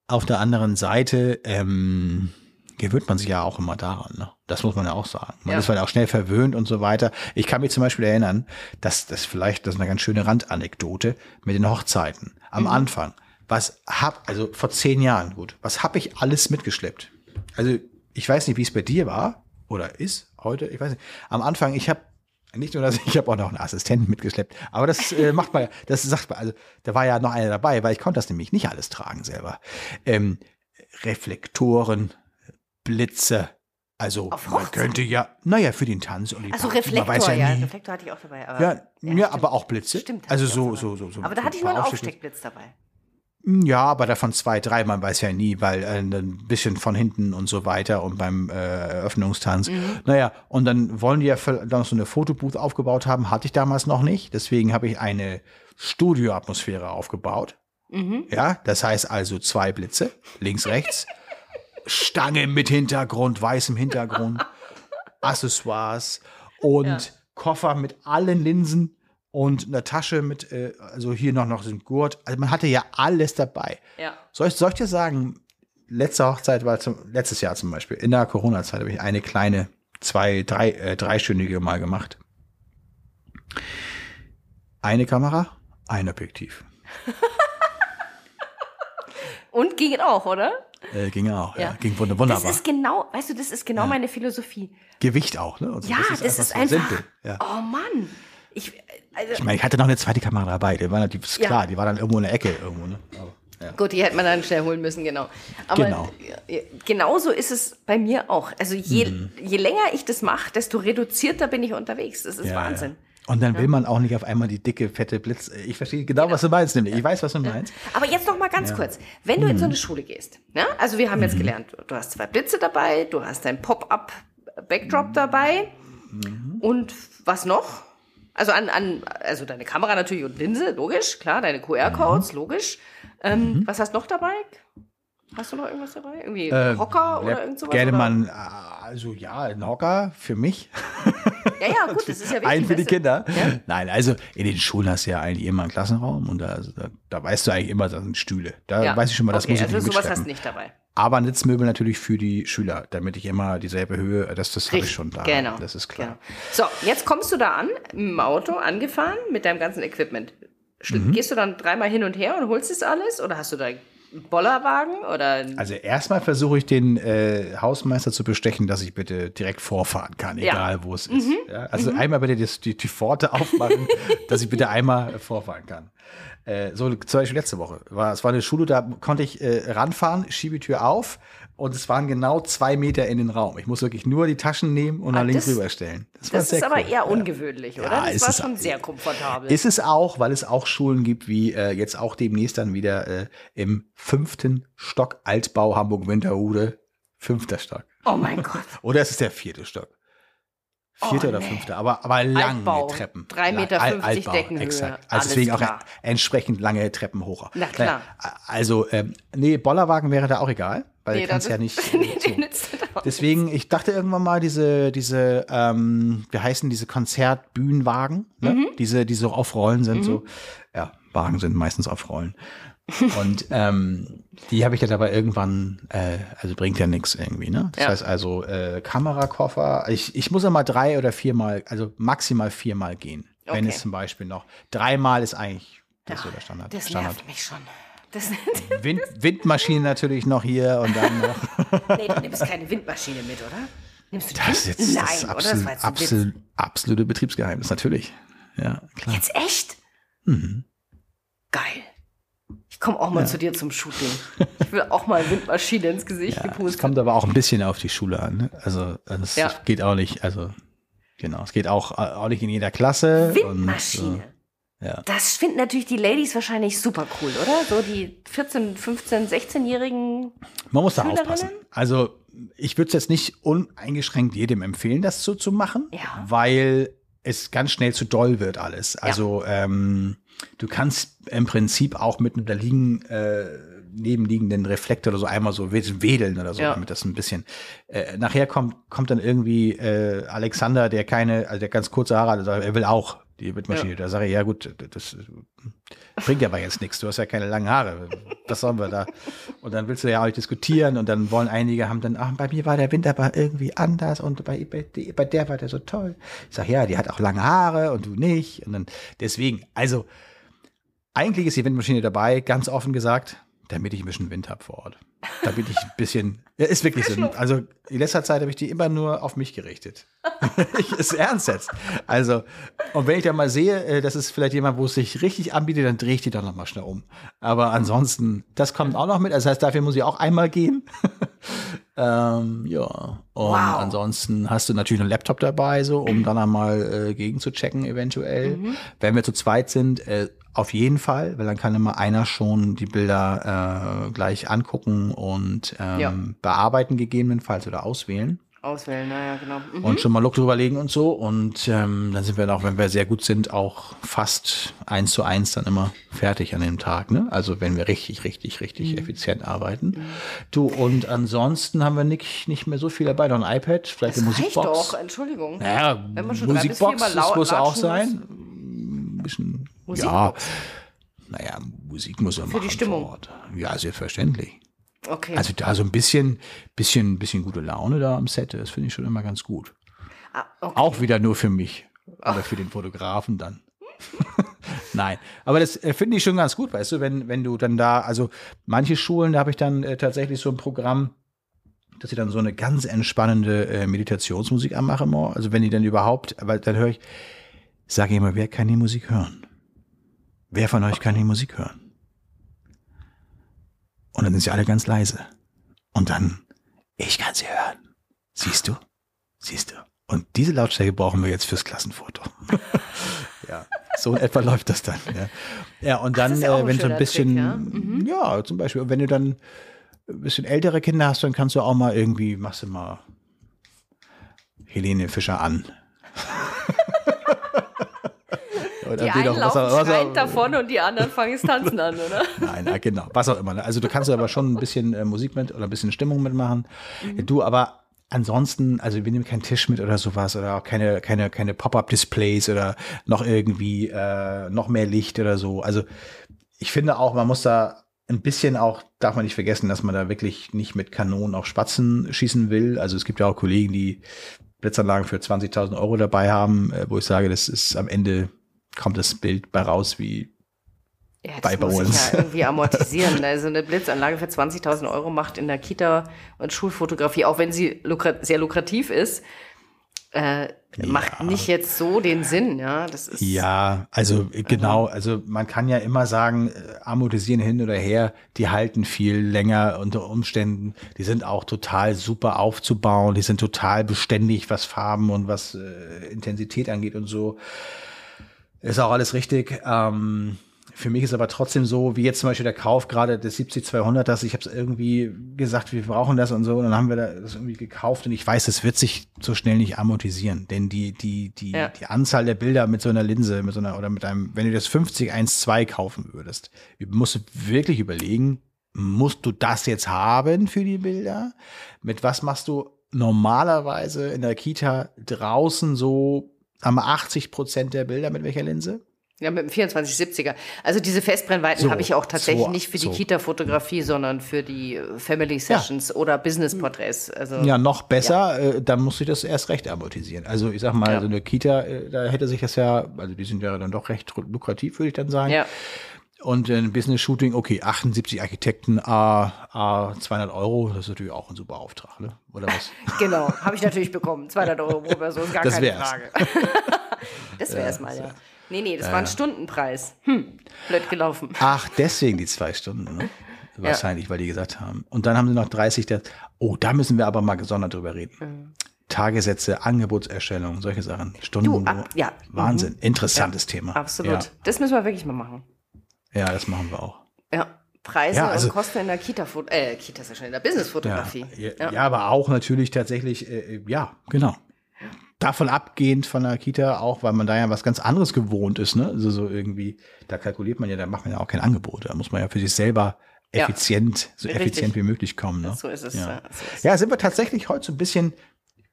Auf der anderen Seite ähm, gewöhnt man sich ja auch immer daran. Ne? Das muss man ja auch sagen. Man Ja. ist halt auch schnell verwöhnt und so weiter. Ich kann mich zum Beispiel erinnern, dass das vielleicht, das ist eine ganz schöne Randanekdote mit den Hochzeiten am Anfang. Was hab, also vor zehn Jahren, gut, was hab ich alles mitgeschleppt? Also ich weiß nicht, wie es bei dir war oder ist heute, ich weiß nicht. Am Anfang, ich habe nicht nur das, ich habe auch noch einen Assistenten mitgeschleppt, aber das äh, macht man, das sagt man, also da war ja noch einer dabei, weil ich konnte das nämlich nicht alles tragen selber. Ähm, Reflektoren, Blitze, also man könnte ja, naja, für den Tanz und die Also Party, Reflektor, ja, nie. Reflektor hatte ich auch dabei. Aber, Ja, ja, stimmt. aber auch Blitze. Stimmt. Also so, so, so, so. Aber da hatte ich nur einen. Aufsteckblitz dabei. Ja, aber davon zwei, drei, man weiß ja nie, weil äh, ein bisschen von hinten und so weiter und beim äh, Eröffnungstanz. Naja, und dann wollen die ja dann so eine Fotobooth aufgebaut haben, hatte ich damals noch nicht. Deswegen habe ich eine Studioatmosphäre aufgebaut. Ja, das heißt also zwei Blitze, links, rechts, Stange mit Hintergrund, weißem Hintergrund, Accessoires und Ja. Koffer mit allen Linsen und eine Tasche mit, äh, also hier noch, noch so ein Gurt. Also man hatte ja alles dabei. Ja. Soll ich, soll ich dir sagen, letzte Hochzeit war zum, letztes Jahr zum Beispiel, in der Corona-Zeit habe ich eine kleine, zwei, drei, äh, dreistündige mal gemacht. Eine Kamera, ein Objektiv. Und ging auch, oder? Äh, ging auch, ja. Ja. Ging wunder- Das wunderbar. ist genau, weißt du, das ist genau meine Philosophie. Gewicht auch, ne? So, Ja, das ist, so einfach. simpel. Ja. Oh Mann. Ich, also, Ich meine, ich hatte noch eine zweite Kamera dabei, die war natürlich ist Ja. klar, die war dann irgendwo in der Ecke irgendwo, ne? Aber, ja. Gut, die hätte man dann schnell holen müssen, genau. Aber Genau. genauso ist es bei mir auch. Also je, Mhm. je länger ich das mache, desto reduzierter bin ich unterwegs. Das ist Ja, Wahnsinn. Und dann will man auch nicht auf einmal die dicke, fette Blitz. Ich verstehe genau, was du meinst, nämlich. Ich weiß, was du meinst. Aber jetzt noch mal ganz kurz. Wenn du in Mhm. so eine Schule gehst, ja? also wir haben jetzt gelernt, du hast zwei Blitze dabei, du hast dein Pop-up-Backdrop dabei Mhm. und was noch? Also an, an, also deine Kamera natürlich und Linse, logisch, klar, deine QR-Codes, Mhm. logisch. Ähm, Was hast du noch dabei? Hast du noch irgendwas dabei? Irgendwie Äh, Hocker oder irgend sowas? Gerne mal, ein, äh, also ja, ein Hocker für mich. Ja, ja, gut, das ist ja wichtig. Einen für die? Kinder. Ja. Nein, also in den Schulen hast du ja eigentlich immer einen Klassenraum und da, also da, da weißt du eigentlich immer, da sind Stühle. Da Ja. weiß ich schon mal, das okay, muss ich also nicht sowas hast du nicht dabei. Aber Sitzmöbel natürlich für die Schüler, damit ich immer dieselbe Höhe, das, das habe ich schon da. Genau. Das ist klar. Genau. So, jetzt kommst du da an, im Auto, angefahren, mit deinem ganzen Equipment. Mhm. Gehst du dann dreimal hin und her und holst das alles? Oder hast du da Bollerwagen? Oder Also erstmal versuche ich den äh, Hausmeister zu bestechen, dass ich bitte direkt vorfahren kann, Ja. egal wo es ist. Ja, also einmal bitte das, die, die Pforte aufmachen, dass ich bitte einmal vorfahren kann. Äh, so zum Beispiel letzte Woche war es war eine Schule, da konnte ich äh, ranfahren, Schiebetür auf und es waren genau zwei Meter in den Raum. Ich muss wirklich nur die Taschen nehmen und Ah, nach links das- rüberstellen. Das, war das ist aber cool. eher ungewöhnlich, oder? Ja, das ist war es- schon sehr komfortabel. Ist es auch, weil es auch Schulen gibt, wie äh, jetzt auch demnächst dann wieder äh, im fünften Stock Altbau Hamburg-Winterhude, fünfter Stock. oh mein Gott. Oder ist es der vierte Stock? Vierter Oh, oder nee. fünfter, aber, aber lange Altbau, Treppen. drei Meter Al- fünfzig Altbau, Deckenhöhe, Exakt. Also deswegen auch klar. entsprechend lange Treppen hoch. Na klar. Also, ähm, nee, Bollerwagen wäre da auch egal, weil Nee, du kannst ja nicht. nee, so. Deswegen, ich dachte irgendwann mal, diese, diese, ähm, wie heißen diese Konzertbühnenwagen, ne? Mhm. diese, die so auf Rollen sind, so, ja, Wagen sind meistens auf Rollen. Und ähm, die habe ich dann aber irgendwann, äh, also bringt ja nichts irgendwie, ne? Das Ja. heißt also äh, Kamerakoffer, ich, ich muss immer drei oder viermal, also maximal viermal gehen. Wenn Okay. es zum Beispiel noch, dreimal ist eigentlich das ist so der Standard. Das Standard. nervt mich schon. Das, Wind, Windmaschine natürlich noch hier und dann noch. nee, du nimmst keine Windmaschine mit, oder? Nimmst du? Das ist jetzt Nein, das, oder? absolut, Das absolut, absolute Betriebsgeheimnis, natürlich. Ja, klar. Jetzt echt? Mhm. Geil. Ich komme auch mal zu dir zum Shooting. Ich will auch mal Windmaschine ins Gesicht Ja, es gepustet. kommt aber auch ein bisschen auf die Schule an. Ne? Also das Ja. geht auch nicht, also genau, es geht auch, auch nicht in jeder Klasse. Windmaschine. Und, äh, ja. Das finden natürlich die Ladies wahrscheinlich super cool, oder? So die 14, 15, 16-jährigen. Man muss da aufpassen. Also ich würde es jetzt nicht uneingeschränkt jedem empfehlen, das so zu machen, Ja. weil es ganz schnell zu doll wird alles. Also ähm, du kannst im Prinzip auch mit einem da liegen äh, nebenliegenden Reflektor oder so einmal so wedeln oder so, Ja. damit das ein bisschen äh, nachher kommt kommt dann irgendwie äh, Alexander, der keine, also der ganz kurze Haare hat, sagt, er will auch die Windmaschine. Ja. Da sage ich, ja gut, das bringt aber jetzt nichts. Du hast ja keine langen Haare. Was sollen wir da? Und dann willst du ja auch nicht diskutieren und dann wollen einige haben dann, ach, bei mir war der Wind aber irgendwie anders und bei, bei, bei der war der so toll. Ich sage, ja, die hat auch lange Haare und du nicht. Und dann deswegen, also eigentlich ist die Windmaschine dabei, ganz offen gesagt, damit ich ein bisschen Wind habe vor Ort. Damit ich ein bisschen, ja, ist wirklich so. Also in letzter Zeit habe ich die immer nur auf mich gerichtet. ich ist ernst jetzt. Also, und wenn ich dann mal sehe, äh, das ist vielleicht jemand, wo es sich richtig anbietet, dann drehe ich die doch noch mal schnell um. Aber ansonsten, das kommt auch noch mit. Also Das heißt, dafür muss ich auch einmal gehen. ähm, ja. Und Wow. ansonsten hast du natürlich einen Laptop dabei, so, um dann einmal äh, gegen zu checken, eventuell. Wenn wir zu zweit sind, äh, auf jeden Fall, weil dann kann immer einer schon die Bilder äh, gleich angucken und ähm, Ja. bearbeiten gegebenenfalls oder auswählen Auswählen, naja, genau. Mhm. und schon mal Look drüber legen und so. Und ähm, dann sind wir auch, wenn wir sehr gut sind, auch fast eins zu eins dann immer fertig an dem Tag. Ne? Also wenn wir richtig, richtig, richtig Mhm. effizient arbeiten. Du, und ansonsten haben wir nicht, nicht mehr so viel dabei. Noch ein iPad, vielleicht das eine Musikbox. doch, Entschuldigung. Naja, Wenn man schon Musikbox, das muss auch sein. Ein bisschen, ja. Musikbox. Naja, Musik muss man Für die machen Stimmung. Ja, selbstverständlich. Okay. Also da so ein bisschen, bisschen, bisschen gute Laune da am Set, das finde ich schon immer ganz gut. ah, okay. Auch wieder nur für mich. Oder für den Fotografen dann. Nein, aber das äh, finde ich schon ganz gut, weißt du, wenn, wenn du dann da, also manche Schulen, da habe ich dann äh, tatsächlich so ein Programm, dass ich dann so eine ganz entspannende äh, Meditationsmusik anmache, immer. also wenn die dann überhaupt, weil dann höre ich, sage ich immer, wer kann die Musik hören? Wer von euch kann die Musik hören? Und dann sind sie alle ganz leise. Und dann, ich kann sie hören. Siehst du? Siehst du? Und diese Lautstärke brauchen wir jetzt fürs Klassenfoto. ja, so in etwa läuft das dann. Ja, ja und dann, ist ja äh, wenn so ein bisschen, Trick, ja? ja? zum Beispiel, wenn du dann ein bisschen ältere Kinder hast, dann kannst du auch mal irgendwie, machst du mal Helene Fischer an. Die einen was laufen was auch- schreiend davon und die anderen fangen es tanzen an, oder? Nein, ja, genau. Was auch immer. ne? Also du kannst aber schon ein bisschen äh, Musik mit oder ein bisschen Stimmung mitmachen. Mhm. Du, aber ansonsten, also wir nehmen keinen Tisch mit oder sowas oder auch keine, keine, keine Pop-up-Displays oder noch irgendwie äh, noch mehr Licht oder so. Also ich finde auch, man muss da ein bisschen auch, darf man nicht vergessen, dass man da wirklich nicht mit Kanonen auf Spatzen schießen will. Also es gibt ja auch Kollegen, die Blitzanlagen für 20.000 Euro dabei haben, äh, wo ich sage, das ist am Ende kommt das Bild bei raus wie Ja, Bei- bei uns. ja irgendwie amortisieren. Also eine Blitzanlage für 20.000 Euro macht in der Kita und Schulfotografie, auch wenn sie lukra sehr lukrativ ist, äh, macht nicht jetzt so den Sinn. Ja, das ist Ja, also äh, genau, also man kann ja immer sagen, äh, amortisieren hin oder her, die halten viel länger unter Umständen. Die sind auch total super aufzubauen, die sind total beständig, was Farben und was äh, Intensität angeht und so. Ist auch alles richtig. Ähm, für mich ist aber trotzdem so, wie jetzt zum Beispiel der Kauf gerade des 70-200, dass ich habe es irgendwie gesagt, wir brauchen das und so, und dann haben wir das irgendwie gekauft und ich weiß, es wird sich so schnell nicht amortisieren, denn die die die Ja. die Anzahl der Bilder mit so einer Linse, mit so einer oder mit einem, wenn du das 50 1.2 kaufen würdest, musst du wirklich überlegen, musst du das jetzt haben für die Bilder? Mit was machst du normalerweise in der Kita draußen so am 80 Prozent der Bilder mit welcher Linse? ja mit dem 2470er. Also diese Festbrennweiten So, habe ich auch tatsächlich so, nicht für die so. Kita-Fotografie, sondern für die äh, Family Sessions oder Business-Porträts. Also Ja, noch besser, äh, dann musst du das erst recht amortisieren. Also ich sag mal, Ja. so eine Kita, äh, da hätte sich das ja, also die sind ja dann doch recht lukrativ, würde ich dann sagen. ja. Und ein Business-Shooting, okay, 78 Architekten, A, A 200 Euro, das ist natürlich auch ein super Auftrag, ne? Oder was? Genau, habe ich natürlich bekommen. 200 Euro pro Person, gar Das keine wär's. Frage. das wäre es mal, ja. Nee, nee, das war ein Stundenpreis. Hm, blöd gelaufen. Ach, deswegen die zwei Stunden, ne? Wahrscheinlich, weil die gesagt haben. Und dann haben sie noch 30, das, oh, da müssen wir aber mal gesondert drüber reden. Tagessätze, Angebotserstellung, solche Sachen. Stunden. Du, ab- ja. Wahnsinn. Interessantes Thema. Absolut. Das müssen wir wirklich mal machen. Ja. ja, das machen wir auch. Ja. Preise Ja, also- und Kosten in der Kita, äh, Kita ist ja schon in der Business-Fotografie. Ja, ja. aber auch natürlich tatsächlich, äh, ja, genau. Davon abgehend von der Kita auch, weil man da ja was ganz anderes gewohnt ist, ne? Also so irgendwie, da kalkuliert man ja, da macht man ja auch kein Angebot. Da muss man ja für sich selber Ja. effizient, so Richtig. effizient wie möglich kommen. Ne? So ist es. Ja. Ja. So ist. Ja, sind wir tatsächlich heute so ein bisschen,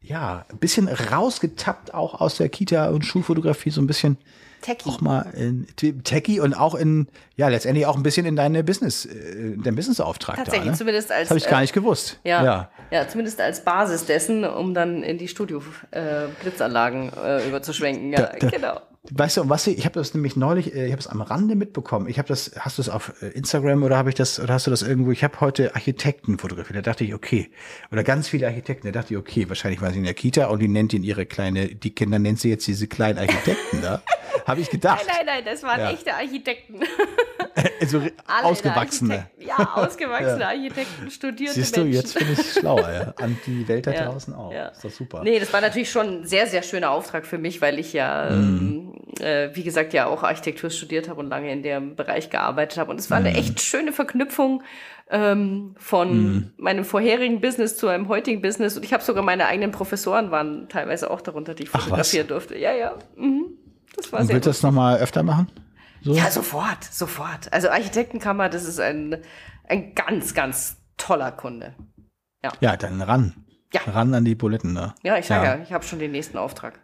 ja, ein bisschen rausgetappt auch aus der Kita und Schulfotografie, so ein bisschen Techie. auch mal in Techie und auch in, ja, letztendlich auch ein bisschen in deine Business, äh, dein Businessauftrag Tatsächlich, da. Ne? zumindest als, habe ich gar äh, nicht gewusst. Ja, ja. ja. zumindest als Basis dessen, um dann in die Studio-Blitzanlagen äh, überzuschwenken. Ja, Da- da- genau. Weißt du, was ich, ich habe das nämlich neulich, äh, ich habe es am Rande mitbekommen. Ich habe das, hast du es auf äh, Instagram oder habe ich das, oder hast du das irgendwo? Ich habe heute Architekten fotografiert. Da dachte ich, okay, oder ganz viele Architekten. Da dachte ich, okay, wahrscheinlich war sie in der Kita und die nennt ihn ihre kleine, die Kinder nennt sie jetzt diese kleinen Architekten da. Habe ich gedacht. Nein, nein, nein, das waren Ja. echte Architekten. Also Alle ausgewachsene. Architekten. Ja, ausgewachsene Architekten, studierte Siehst du, Menschen. jetzt bin ich schlauer, ja. An die Welt da Ja, draußen auch. ja. Ist doch super. Nee, das war natürlich schon ein sehr, sehr schöner Auftrag für mich, weil ich ja, Mhm. ähm, äh, wie gesagt, ja auch Architektur studiert habe und lange in dem Bereich gearbeitet habe. Und es war Mhm. eine echt schöne Verknüpfung ähm, von Mhm. meinem vorherigen Business zu einem heutigen Business. Und ich habe sogar meine eigenen Professoren waren teilweise auch darunter, die ich Ach, fotografieren durfte. Ja, ja. Mhm. Das war Und sehr willst du das nochmal öfter machen? So? ja, sofort, sofort. Also Architektenkammer, das ist ein, ein ganz, ganz toller Kunde. Ja, dann ran. Ja. Ran an die Buletten da. Ja, ich sage ja, ich habe schon den nächsten Auftrag.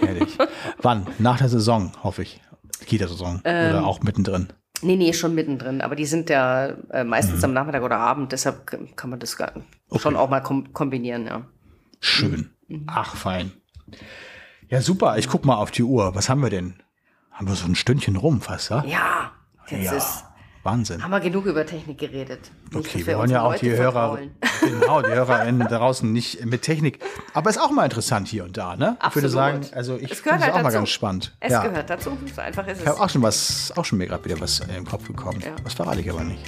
Herrlich. Wann? Nach der Saison, hoffe ich. Kita-Saison. Ähm, Oder auch mittendrin. Nee, nee, schon mittendrin. Aber die sind ja äh, meistens Mhm. am Nachmittag oder Abend, deshalb kann man das gar, schon auch mal kom kombinieren, ja. Schön. Mhm. Ach, fein. Ja, super. Ich guck mal auf die Uhr. Was haben wir denn? Haben wir so ein Stündchen rum fast, ja? Ja, jetzt Ja, ist, Wahnsinn. haben wir genug über Technik geredet. Nicht, Okay, dass wir wollen ja auch die Hörer, genau, die HörerInnen draußen nicht mit Technik. Aber ist auch mal interessant hier und da, ne? Ich würde Absolut. sagen, also ich Es finde es halt auch mal dazu. ganz spannend. Es ja. gehört dazu, so einfach ist Ich es. habe auch schon was, auch schon mir gerade wieder was in den Kopf gekommen. Ja. Das verrate ich aber nicht.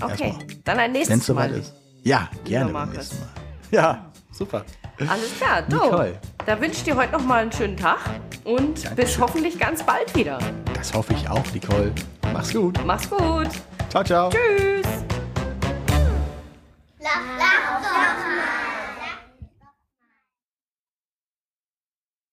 Okay, erstmal. dann ein Wenn es nächstes soweit Mal. ist. Ja, gerne beim nächsten Mal. Ja, super. Alles klar, du. Nicole. Da wünsche ich dir heute noch mal einen schönen Tag und bis hoffentlich ganz bald wieder. Das hoffe ich auch, Nicole. Mach's gut. Mach's gut. Ciao, ciao. Tschüss. Lach,